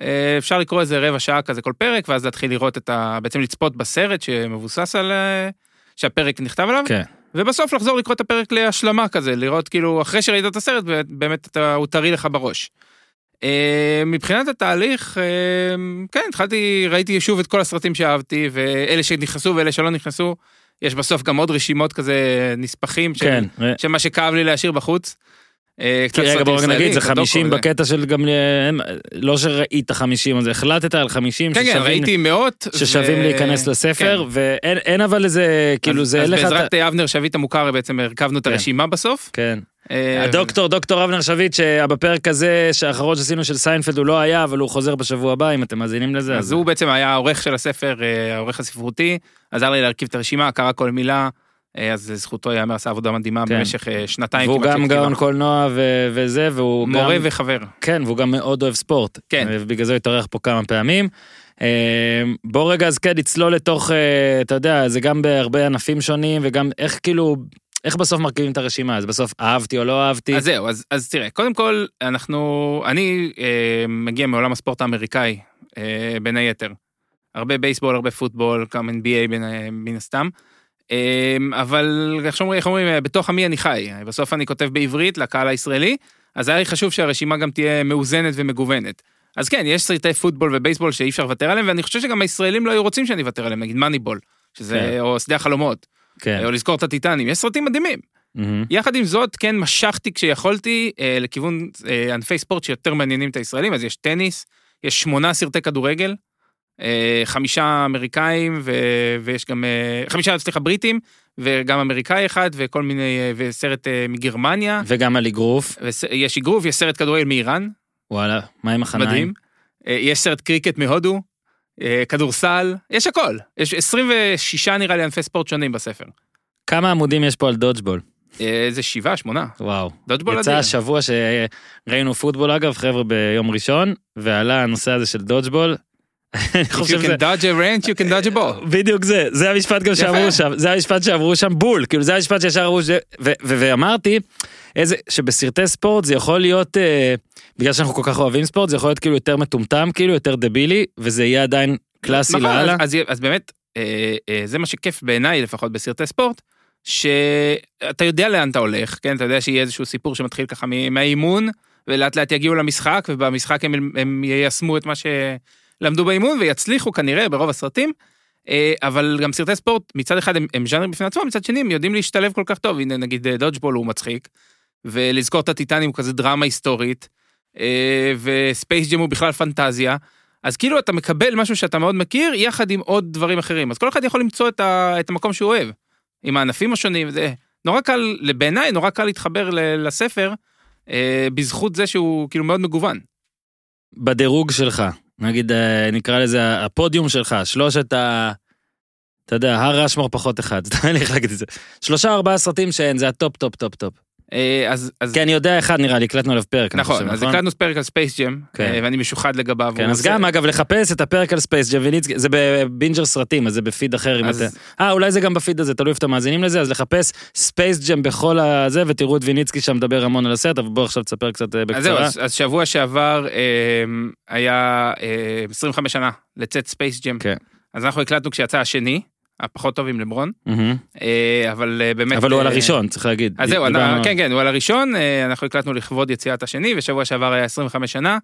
אה, אפשר לקרוא איזה רבע שעה כזה כל פרק, ואז להתחיל לראות את ה... בעצם לצפות בסרט שמבוסס על... אה, שהפרק נכתב עליו, כן. ובסוף לחזור לקרוא את הפרק להשלמה כזה, לראות כאילו, אחרי שראית את הסרט, באמת אתה, הוא טרי לך בראש. אה, מבחינת התהליך, כן, התחלתי, ראיתי שוב את כל הסרטים שאהבתי, ואלה שנכנסו ואלה שלא נכנסו, יש בסוף גם עוד רשימות כזה נספחים, של, כן. של מה שכאב לי להשאיר בחוץ. אה, קצת רגע סרטים בוא רק נגיד זה קצת דוקו 50 וזה. בקטע של גם לא שראית 50 אז החלטת על 50 כן, כן, ששווים- ראיתי מאות. ששווים ו- להיכנס לספר ואין אין אבל איזה כאילו אז- זה אין אז בעזרת אבנר שביט המוכר בעצם הרכבנו את כן. הרשימה בסוף. כן. אה, הדוקטור דוקטור אבנר שביט שבפרק הזה שהאחרון שעשינו של סיינפלד הוא לא היה אבל הוא חוזר בשבוע הבא אם אתם מאזינים לזה אז הוא בעצם היה העורך של הספר, אה, העורך הספרותי, עזר לי להרכיב את הרשימה, קרא כל מילה, אז לזכותו ייאמר, עשה עבודה מדהימה כן. במשך אה, שנתיים והוא גם. גאון קולנוע ו- וזה והוא מורה גם וחבר. כן והוא גם מאוד אוהב ספורט כן. ובגלל זה הוא התארח פה כמה פעמים. אה, בוא רגע אז כן נצלול לתוך אה, אתה יודע זה גם בהרבה ענפים שונים וגם איך כאילו איך בסוף מרכיבים את הרשימה אז בסוף אהבתי או לא אהבתי. אז זהו, אז, אז תראה, קודם כל, אנחנו, אני אה, מגיע מעולם הספורט האמריקאי, אה, בין היתר. הרבה בייסבול, הרבה פוטבול, גם NBA בין, אה, מן הסתם. אה, אבל איך אומרים, בתוך עמי אני חי. בסוף אני כותב בעברית לקהל הישראלי, אז היה לי חשוב שהרשימה גם תהיה מאוזנת ומגוונת. אז כן, יש סרטי פוטבול ובייסבול שאי אפשר לוותר עליהם, ואני חושב שגם הישראלים לא היו רוצים שאני אוותר עליהם, נגיד מאניבול, שזה, כן. או שדה החלומות, כן. או לזכור את הטיטנים, יש סרטים מדהימים. מהמם. יחד עם זאת, כן משכתי כשיכולתי אה, לכיוון אה, ענפי ספורט שיותר מעניינים את הישראלים, אז יש טניס, יש שמונה סרטי כדורגל, חמישה אמריקאים ו, ויש גם, אה, חמישה, סליחה, בריטים, וגם אמריקאי אחד, וכל מיני, אה, וסרט אה, מגרמניה, וגם על אגרוף ויש אגרוף, יש סרט כדורגל מאיראן, וואלה מה עם החניים. מדהים, אה, יש סרט קריקט מהודו, אה, כדורסל, יש הכל, יש 26 נראה לי ענפי ספורט שונים בספר. כמה עמודים יש פה על דודג'בול אה, איזה שבעה, שמונה, וואו. דודגבול יצא. השבוע שראינו פוטבול אגב חבר'ה ביום ראשון ועלה הנושא הזה של דודג'בול. אני If you can dodge a wrench, you can dodge a ball. בדיוק זה זה המשפט גם. שאמרו שם זה המשפט שאמרו שם בול כאילו זה המשפט שישר אמרו ש- ואמרתי איזה שבסרטי ספורט זה יכול להיות אה, בגלל שאנחנו כל כך אוהבים ספורט זה יכול להיות כאילו יותר מטומטם כאילו יותר דבילי וזה יהיה עדיין קלאסי נכון, לאללה. אז, אז, אז באמת, אה, אה, זה מה שכיף בעיניי לפחות בסרטי ספורט, שאתה יודע לאן אתה הולך, כן? אתה יודע שיהיה איזשהו סיפור שמתחיל ככה מהאימון, ולאט לאט יגיעו למשחק, ובמשחק הם, הם יישמו את מה שלמדו באימון, ויצליחו כנראה ברוב הסרטים. אה, אבל גם סרטי ספורט, מצד אחד הם, הם ז'אנר בפני עצמם, מצד שני הם יודעים להשתלב כל כך טוב. הנה נגיד אה, דודג'בול הוא מצחיק, ולזכור את הטיטנים הוא כזה דרמה היסטורית, אה, וספייס ג'ם הוא בכלל פנטזיה. אז כאילו אתה מקבל משהו שאתה מאוד מכיר, יחד עם עוד דברים אחרים. אז כל אחד יכול למצוא את, ה, את המקום שהוא אוהב, עם הענפים השונים, זה נורא קל, בעיניי נורא קל להתחבר לספר, בזכות זה שהוא כאילו מאוד מגוון. בדירוג שלך, נגיד אה, נקרא לזה הפודיום שלך, שלושת ה... אתה יודע, הר ראשמור פחות אחד, לי איך להגיד את זה. שלושה ארבעה סרטים שאין, זה הטופ טופ טופ טופ. אה, אז, אז כי אני יודע אחד נראה לי, הקלטנו עליו פרק. נכון, חושב, אז הקלטנו פרק על Space Jam, כן. אה, ואני משוחד לגביו. כן, אז עושה- גם אגב לחפש את הפרק על Space Jam ויניצקי, זה בבינג'ר סרטים, אז זה בפיד אחר אם אז- אתה... אה, אולי זה גם בפיד הזה, תלוי איפה אתם מאזינים לזה, אז לחפש Space Jam בכל הזה, ותראו את ויניצקי שם מדבר המון על הסרט, אבל בוא עכשיו תספר קצת אה, אז זהו, בקצרה. אז, אז שבוע שעבר אה, היה אה, 25 שנה לצאת Space Jam. כן. אז אנחנו הקלטנו כשיצא השני, הפחות טוב עם לברון. אה, אבל אה, באמת... אבל הוא על אה, הראשון, צריך להגיד. אז זהו, דיברנו- כן, כן, הוא על הראשון, אנחנו הקלטנו לכבוד יציאת השני, ושבוע שעבר היה 25 שנה,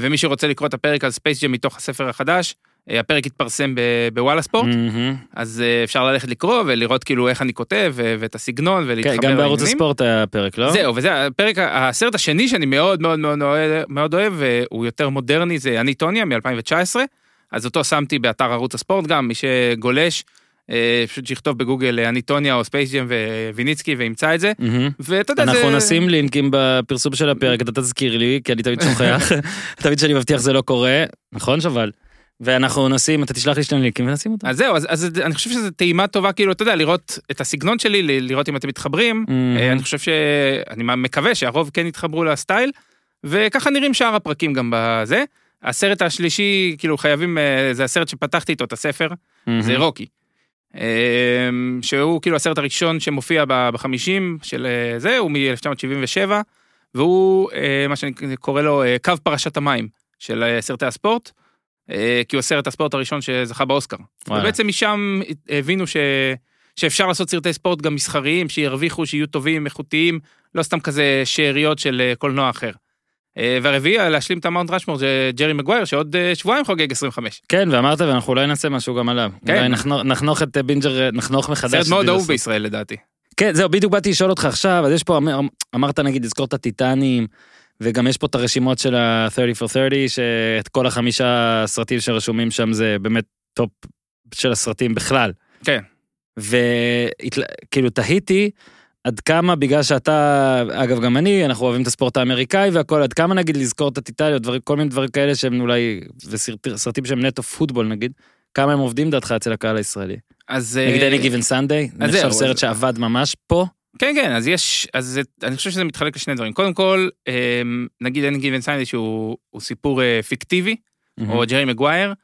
ומי שרוצה לקרוא את הפרק על Space Jam מתוך הספר החדש, הפרק התפרסם בוואלה ספורט, מהמם. אז אפשר ללכת לקרוא ולראות כאילו איך אני כותב ואת הסגנון כן, ולהתחבר גם בערוץ. הספורט היה פרק, לא? זהו, וזה הפרק, הסרט השני שאני מאוד מאוד מאוד מאוד אוהב, והוא יותר מודרני, זה אני טוניה מ-2019, אז אותו שמתי באתר ערוץ הספורט גם, מי שגולש, אה, פשוט שיכתוב בגוגל אה, אני טוניה או Space Jam ויניצקי וימצא את זה. ואתה יודע, אנחנו. נשים לינקים בפרסום של הפרק, אתה תזכיר לי, כי אני תמיד שוכח. תמיד כשאני מבטיח זה לא קורה, נכון שובל? ואנחנו נשים, אתה תשלח לי שני לינקים ונשים אותם. אז זהו, אז, אז אני חושב שזו טעימה טובה, כאילו, אתה יודע, לראות את הסגנון שלי, לראות אם אתם מתחברים. אה, אני חושב ש... אני מקווה שהרוב כן יתחברו לסטייל, וככה נראים שאר הפרקים גם בזה. הסרט השלישי, כאילו, חייבים, אה, זה הסרט שפתחתי איתו את הספר, מהמם. זה רוקי. אה, שהוא כאילו הסרט הראשון שמופיע בחמישים של אה, זה, הוא מ-1977, והוא מה שאני קורא לו קו פרשת המים של סרטי הספורט, כי הוא סרט הספורט הראשון שזכה באוסקר. וואלה. ובעצם משם הבינו ש... שאפשר לעשות סרטי ספורט גם מסחריים, שירוויחו, שיהיו טובים, איכותיים, לא סתם כזה שאריות של קולנוע אחר. אה, והרביעי, להשלים את המאונט ראשמור, זה ג'רי מגווייר, שעוד אה, שבועיים חוגג 25. כן, ואמרת, ואנחנו אולי נעשה משהו גם עליו. כן. אולי נחנוך- נחנוך את אה, בינג'ר, נחנוך מחדש. סרט מאוד אהוב. בישראל לדעתי. כן, זהו, בדיוק באתי לשאול אותך עכשיו, אז יש פה, אמר- אמרת נגיד לזכור את הטיטנים, וגם יש פה את הרשימות של ה-30 for 30, שאת כל החמישה סרטים שרשומים שם זה באמת טופ של הסרטים בכלל. כן. וכאילו תהיתי עד כמה בגלל שאתה, אגב גם אני, אנחנו אוהבים את הספורט האמריקאי והכל, עד כמה נגיד לזכור את הטיטנים, דברים, כל מיני דברים כאלה שהם אולי, וסרטים שהם נטו פוטבול נגיד, כמה הם עובדים דעתך אצל הקהל הישראלי. אז... נגיד אה, Any Given Sunday, נחשב סרט שעבד ממש פה. כן, כן, אז יש, אז זה, אני חושב שזה מתחלק לשני דברים. קודם כל, אה, נגיד Any Given Sunday שהוא הוא סיפור אה, פיקטיבי, או ג'רי מגווייר,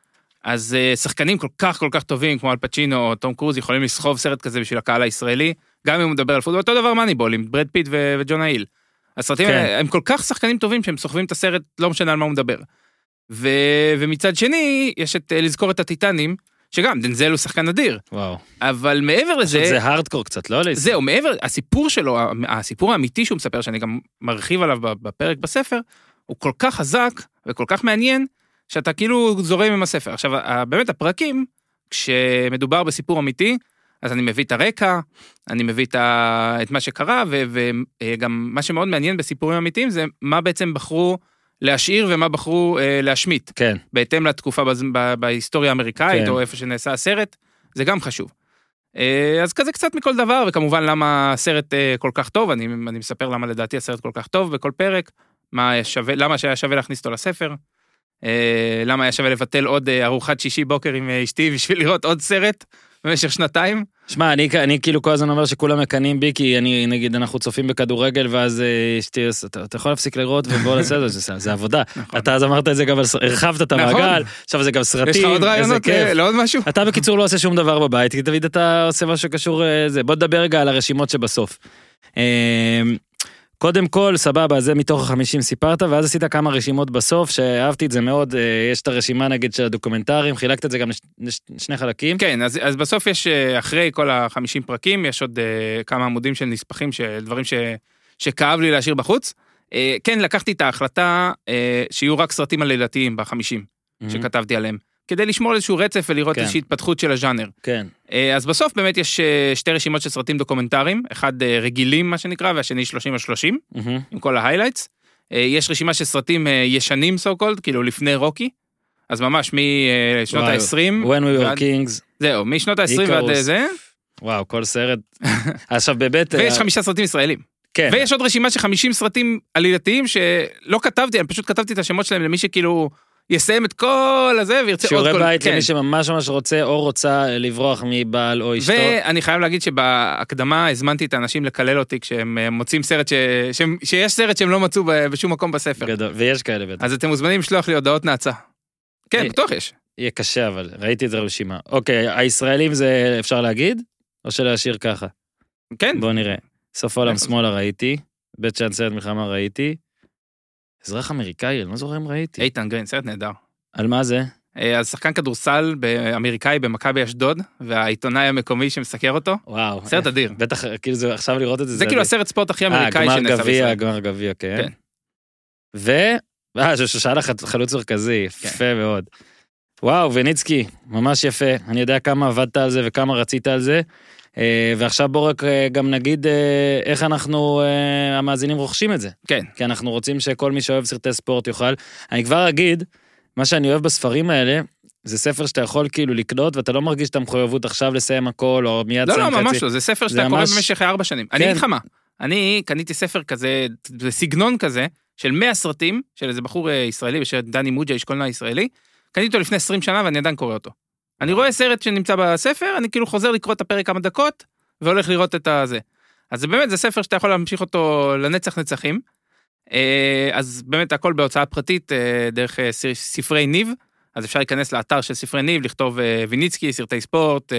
אז אה, שחקנים כל כך כל כך טובים כמו אל פצ'ינו או תום קרוז יכולים לסחוב סרט כזה בשביל הקהל הישראלי, גם אם הוא מדבר על פוטבול, אותו דבר Moneyball עם ברד פיט ו- וג'ונה היל. הסרטים כן. האלה הם כל כך שחקנים טובים שהם סוחבים את הסרט, לא משנה על מה הוא מדבר. ו- ומצד שני, יש את אה, לזכור את הטיטנים, שגם דנזל הוא שחקן אדיר, וואו. אבל מעבר לזה, זה הארדקור קצת, לא? לישראל? זהו, מעבר, הסיפור שלו, הסיפור האמיתי שהוא מספר, שאני גם מרחיב עליו בפרק בספר, הוא כל כך חזק וכל כך מעניין, שאתה כאילו זורם עם הספר. עכשיו, באמת הפרקים, כשמדובר בסיפור אמיתי, אז אני מביא את הרקע, אני מביא את, ה... את מה שקרה, וגם מה שמאוד מעניין בסיפורים אמיתיים זה מה בעצם בחרו להשאיר ומה בחרו אה, להשמיט. כן. בהתאם לתקופה בז... ב... בהיסטוריה האמריקאית, כן. או איפה שנעשה הסרט, זה גם חשוב. אה, אז כזה קצת מכל דבר, וכמובן למה הסרט אה, כל כך טוב, אני, אני מספר למה לדעתי הסרט כל כך טוב בכל פרק, מה שווה, למה שהיה שווה להכניס אותו לספר, אה, למה היה שווה לבטל עוד אה, ארוחת שישי בוקר עם אה, אשתי בשביל לראות עוד סרט במשך שנתיים. שמע, אני, אני כאילו כל הזמן אומר שכולם מקנאים בי, כי אני, נגיד, אנחנו צופים בכדורגל, ואז אה, אשתי, אתה, אתה יכול להפסיק לראות ובוא נעשה את זה, זה, זה עבודה. נכון. אתה אז אמרת את זה גם, הרחבת את נכון. המעגל, עכשיו זה גם סרטים, יש לך עוד רעיונות. אה, לעוד משהו? אתה בקיצור לא עושה שום דבר בבית, כי תמיד אתה עושה משהו שקשור לזה. בוא נדבר רגע על הרשימות שבסוף. קודם כל, סבבה, זה מתוך החמישים סיפרת, ואז עשית כמה רשימות בסוף, שאהבתי את זה מאוד, אה, יש את הרשימה נגיד של הדוקומנטרים, חילקת את זה גם לשני חלקים. כן, אז, אז בסוף יש, אה, אחרי כל החמישים פרקים, יש עוד אה, כמה עמודים של נספחים, של דברים ש, שכאב לי להשאיר בחוץ. כן, לקחתי את ההחלטה שיהיו רק סרטים עלילתיים בחמישים, מהמם. שכתבתי עליהם, כדי לשמור על איזשהו רצף ולראות כן. איזושהי התפתחות של הז'אנר. כן. אה, אז בסוף באמת יש אה, שתי רשימות של סרטים דוקומנטריים, אחד אה, רגילים מה שנקרא, והשני 30 על 30, מהמם. עם כל ה highlights. יש רשימה של סרטים ישנים סו קולד, כאילו לפני רוקי, אז ממש משנות וואי, ה-20, When we were ועד- kings, זהו, משנות ה-20 ועד זה, וואו, כל סרט. עכשיו באמת... ויש חמישה סרטים ישראלים. כן. ויש עוד רשימה של 50 סרטים עלילתיים שלא כתבתי, אני פשוט כתבתי את השמות שלהם למי שכאילו יסיים את כל הזה וירצה עוד שיעורי כל... בית כן. למי שממש ממש רוצה או רוצה לברוח מבעל או אשתו. ואני חייב להגיד שבהקדמה הזמנתי את האנשים לקלל אותי כשהם אה, מוצאים סרט ש... שהם... שיש סרט שהם לא מצאו בשום מקום בספר. גדול, ויש כאלה בטח. אז אתם מוזמנים לשלוח לי הודעות נאצה. כן, אה, בטוח יש. יהיה קשה אבל, ראיתי את זה ברשימה. אוקיי, הישראלים זה אפשר להגיד? או שלהשאיר ככה? כן. בוא נראה. סוף העולם בטח. שמאלה ראיתי, בית שאן סרט מלחמה ראיתי. אזרח אמריקאי, אני לא זוכר אם ראיתי. איתן גרין, סרט נהדר. על מה זה? אה, אז שחקן כדורסל אמריקאי במכבי אשדוד, והעיתונאי המקומי שמסקר אותו, וואו. סרט אדיר. בטח, כאילו זה עכשיו לראות את זה. זה כאילו אדיר. הסרט ספורט הכי אה, אמריקאי גמר שנעשה גביע, בישראל. גמר גביע, כן. כן. ו... אה, שושנה חלוץ מרכזי, כן. יפה מאוד. וואו, וניצקי, ממש יפה. אני יודע כמה עבדת על זה וכמה רצית על זה. אה, ועכשיו בוא רק אה, גם נגיד אה, איך אנחנו, המאזינים רוכשים את זה. כן. כי אנחנו רוצים שכל מי שאוהב סרטי ספורט יוכל. אני כבר אגיד, מה שאני אוהב בספרים האלה, זה ספר שאתה יכול כאילו לקנות ואתה לא מרגיש את המחויבות עכשיו לסיים הכל או מיד לא, לסיים לא, חצי. ממש לא, זה ספר שאתה קורא ממש- במשך ארבע שנים. אני כן. אגיד לך מה, אני קניתי ספר כזה, בסגנון כזה, של 100 סרטים, של איזה בחור ישראלי בשם דני מוג'ה, איש קולנוע ישראלי, קניתי אותו לפני 20 שנה ואני עדיין קורא אותו. אני רואה סרט שנמצא בספר, אני כאילו חוזר לקרוא את הפרק כמה דקות, והולך לראות את הזה. אז זה באמת, זה ספר שאתה יכול להמשיך אותו לנצח נצחים. אה, אז באמת הכל בהוצאה פרטית, אה, דרך אה, ספרי ניב, אז אפשר להיכנס לאתר של ספרי ניב, לכתוב ויניצקי, סרטי ספורט,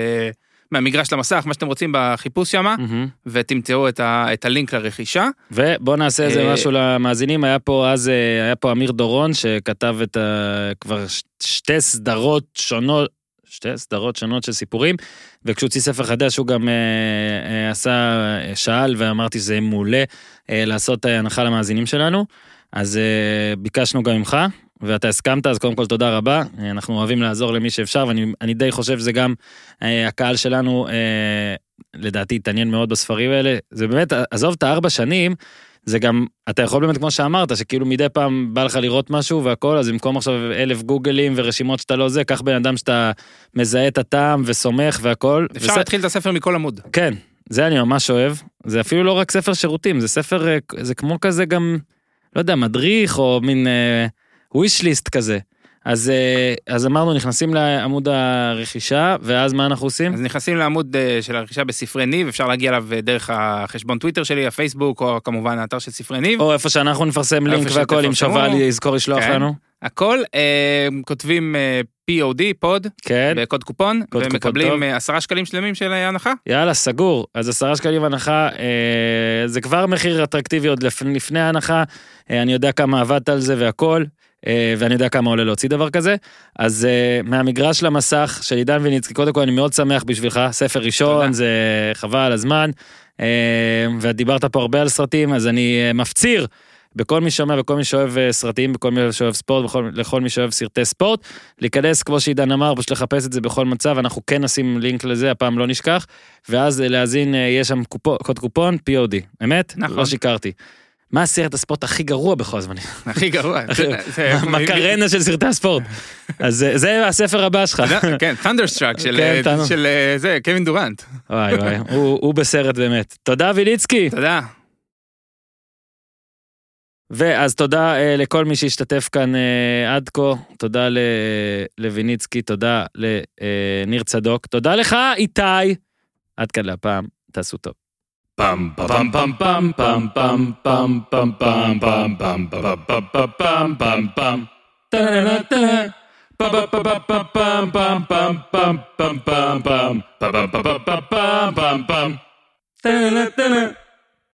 מהמגרש למסך, מה שאתם רוצים בחיפוש מהמם. ותמצאו את, ה, את הלינק לרכישה. ובוא נעשה איזה משהו למאזינים, היה פה אז, היה פה אמיר דורון שכתב את ה... כבר שתי סדרות שונות, שתי סדרות שונות של סיפורים, וכשהוא הוציא ספר חדש הוא גם אה, אה, עשה, אה, שאל ואמרתי שזה מעולה אה, לעשות אה, הנחה למאזינים שלנו, אז אה, ביקשנו גם ממך. ואתה הסכמת, אז קודם כל תודה רבה. אה, אנחנו אוהבים לעזור למי שאפשר, ואני אני די חושב שזה גם אה, הקהל שלנו, אה, לדעתי, התעניין מאוד בספרים האלה. זה באמת, עזוב את הארבע שנים, זה גם, אתה יכול באמת, כמו שאמרת, שכאילו מדי פעם בא לך לראות משהו והכל, אז במקום עכשיו אלף גוגלים ורשימות שאתה לא זה, קח בן אדם שאתה מזהה את הטעם וסומך והכל. אפשר וזה- להתחיל את הספר מכל עמוד. כן, זה אני ממש אוהב. זה אפילו לא רק ספר שירותים, זה ספר, אה, זה כמו כזה גם, לא יודע, מדריך או מין wish list כזה. אז, אה, אז אמרנו, נכנסים לעמוד הרכישה, ואז מה אנחנו עושים? אז נכנסים לעמוד אה, של הרכישה בספרי ניב, אפשר להגיע אליו אה, דרך החשבון טוויטר שלי, הפייסבוק, או כמובן האתר של ספרי ניב. או איפה שאנחנו נפרסם לינק והכל, אם שתפרסמו. שובל יזכור לשלוח כן. לנו. הכל, אה, כותבים אה, POD, פוד, כן. בקוד קופון, קוד. ומקבלים עשרה שקלים שלמים של הנחה. יאללה, סגור. אז עשרה שקלים הנחה, אה, זה כבר מחיר אטרקטיבי עוד לפ, לפני ההנחה. אה, אני יודע כמה עבדת על זה והכל, ואני יודע כמה עולה להוציא דבר כזה. אז אה, מהמגרש למסך של עידן ויניצקי, קודם כל אני מאוד שמח בשבילך, ספר ראשון, תודה. זה חבל על הזמן. אה, ודיברת פה הרבה על סרטים, אז אני אה, מפציר. בכל מי שומע, בכל מי שאוהב אה, סרטים, בכל מי שאוהב ספורט, בכל, לכל מי שאוהב סרטי ספורט, להיכנס, כמו שעידן אמר, פשוט לחפש את זה בכל מצב, אנחנו כן נשים לינק לזה, הפעם לא נשכח, ואז אה, להאזין, אה, יש שם קופו, קוד קופון, POD, אמת? נכון. לא שיקרתי. מה הסרט הספורט הכי גרוע בכל הזמנים? הכי גרוע. מקרנה של סרטי הספורט. אז אה, זה הספר הבא שלך. כן, Thunderstruck של כן, אה, אה, זה, קווין דורנט. וואי וואי, הוא הוא בסרט באמת. תודה ויליצקי. תודה. ואז תודה אה, לכל מי שהשתתף כאן אה, עד כה, תודה ל- לויניצקי, תודה לניר צדוק, תודה לך איתי. עד כאן להפעם, תעשו טוב. Bum bum bum bum bum bum bum bum bum bum bum bum bum bum bum Ba-ba-ba-ba-bum-bum-bum-bum-bum-bum-bum. Ba-ba-ba-ba-bum-bum-bum.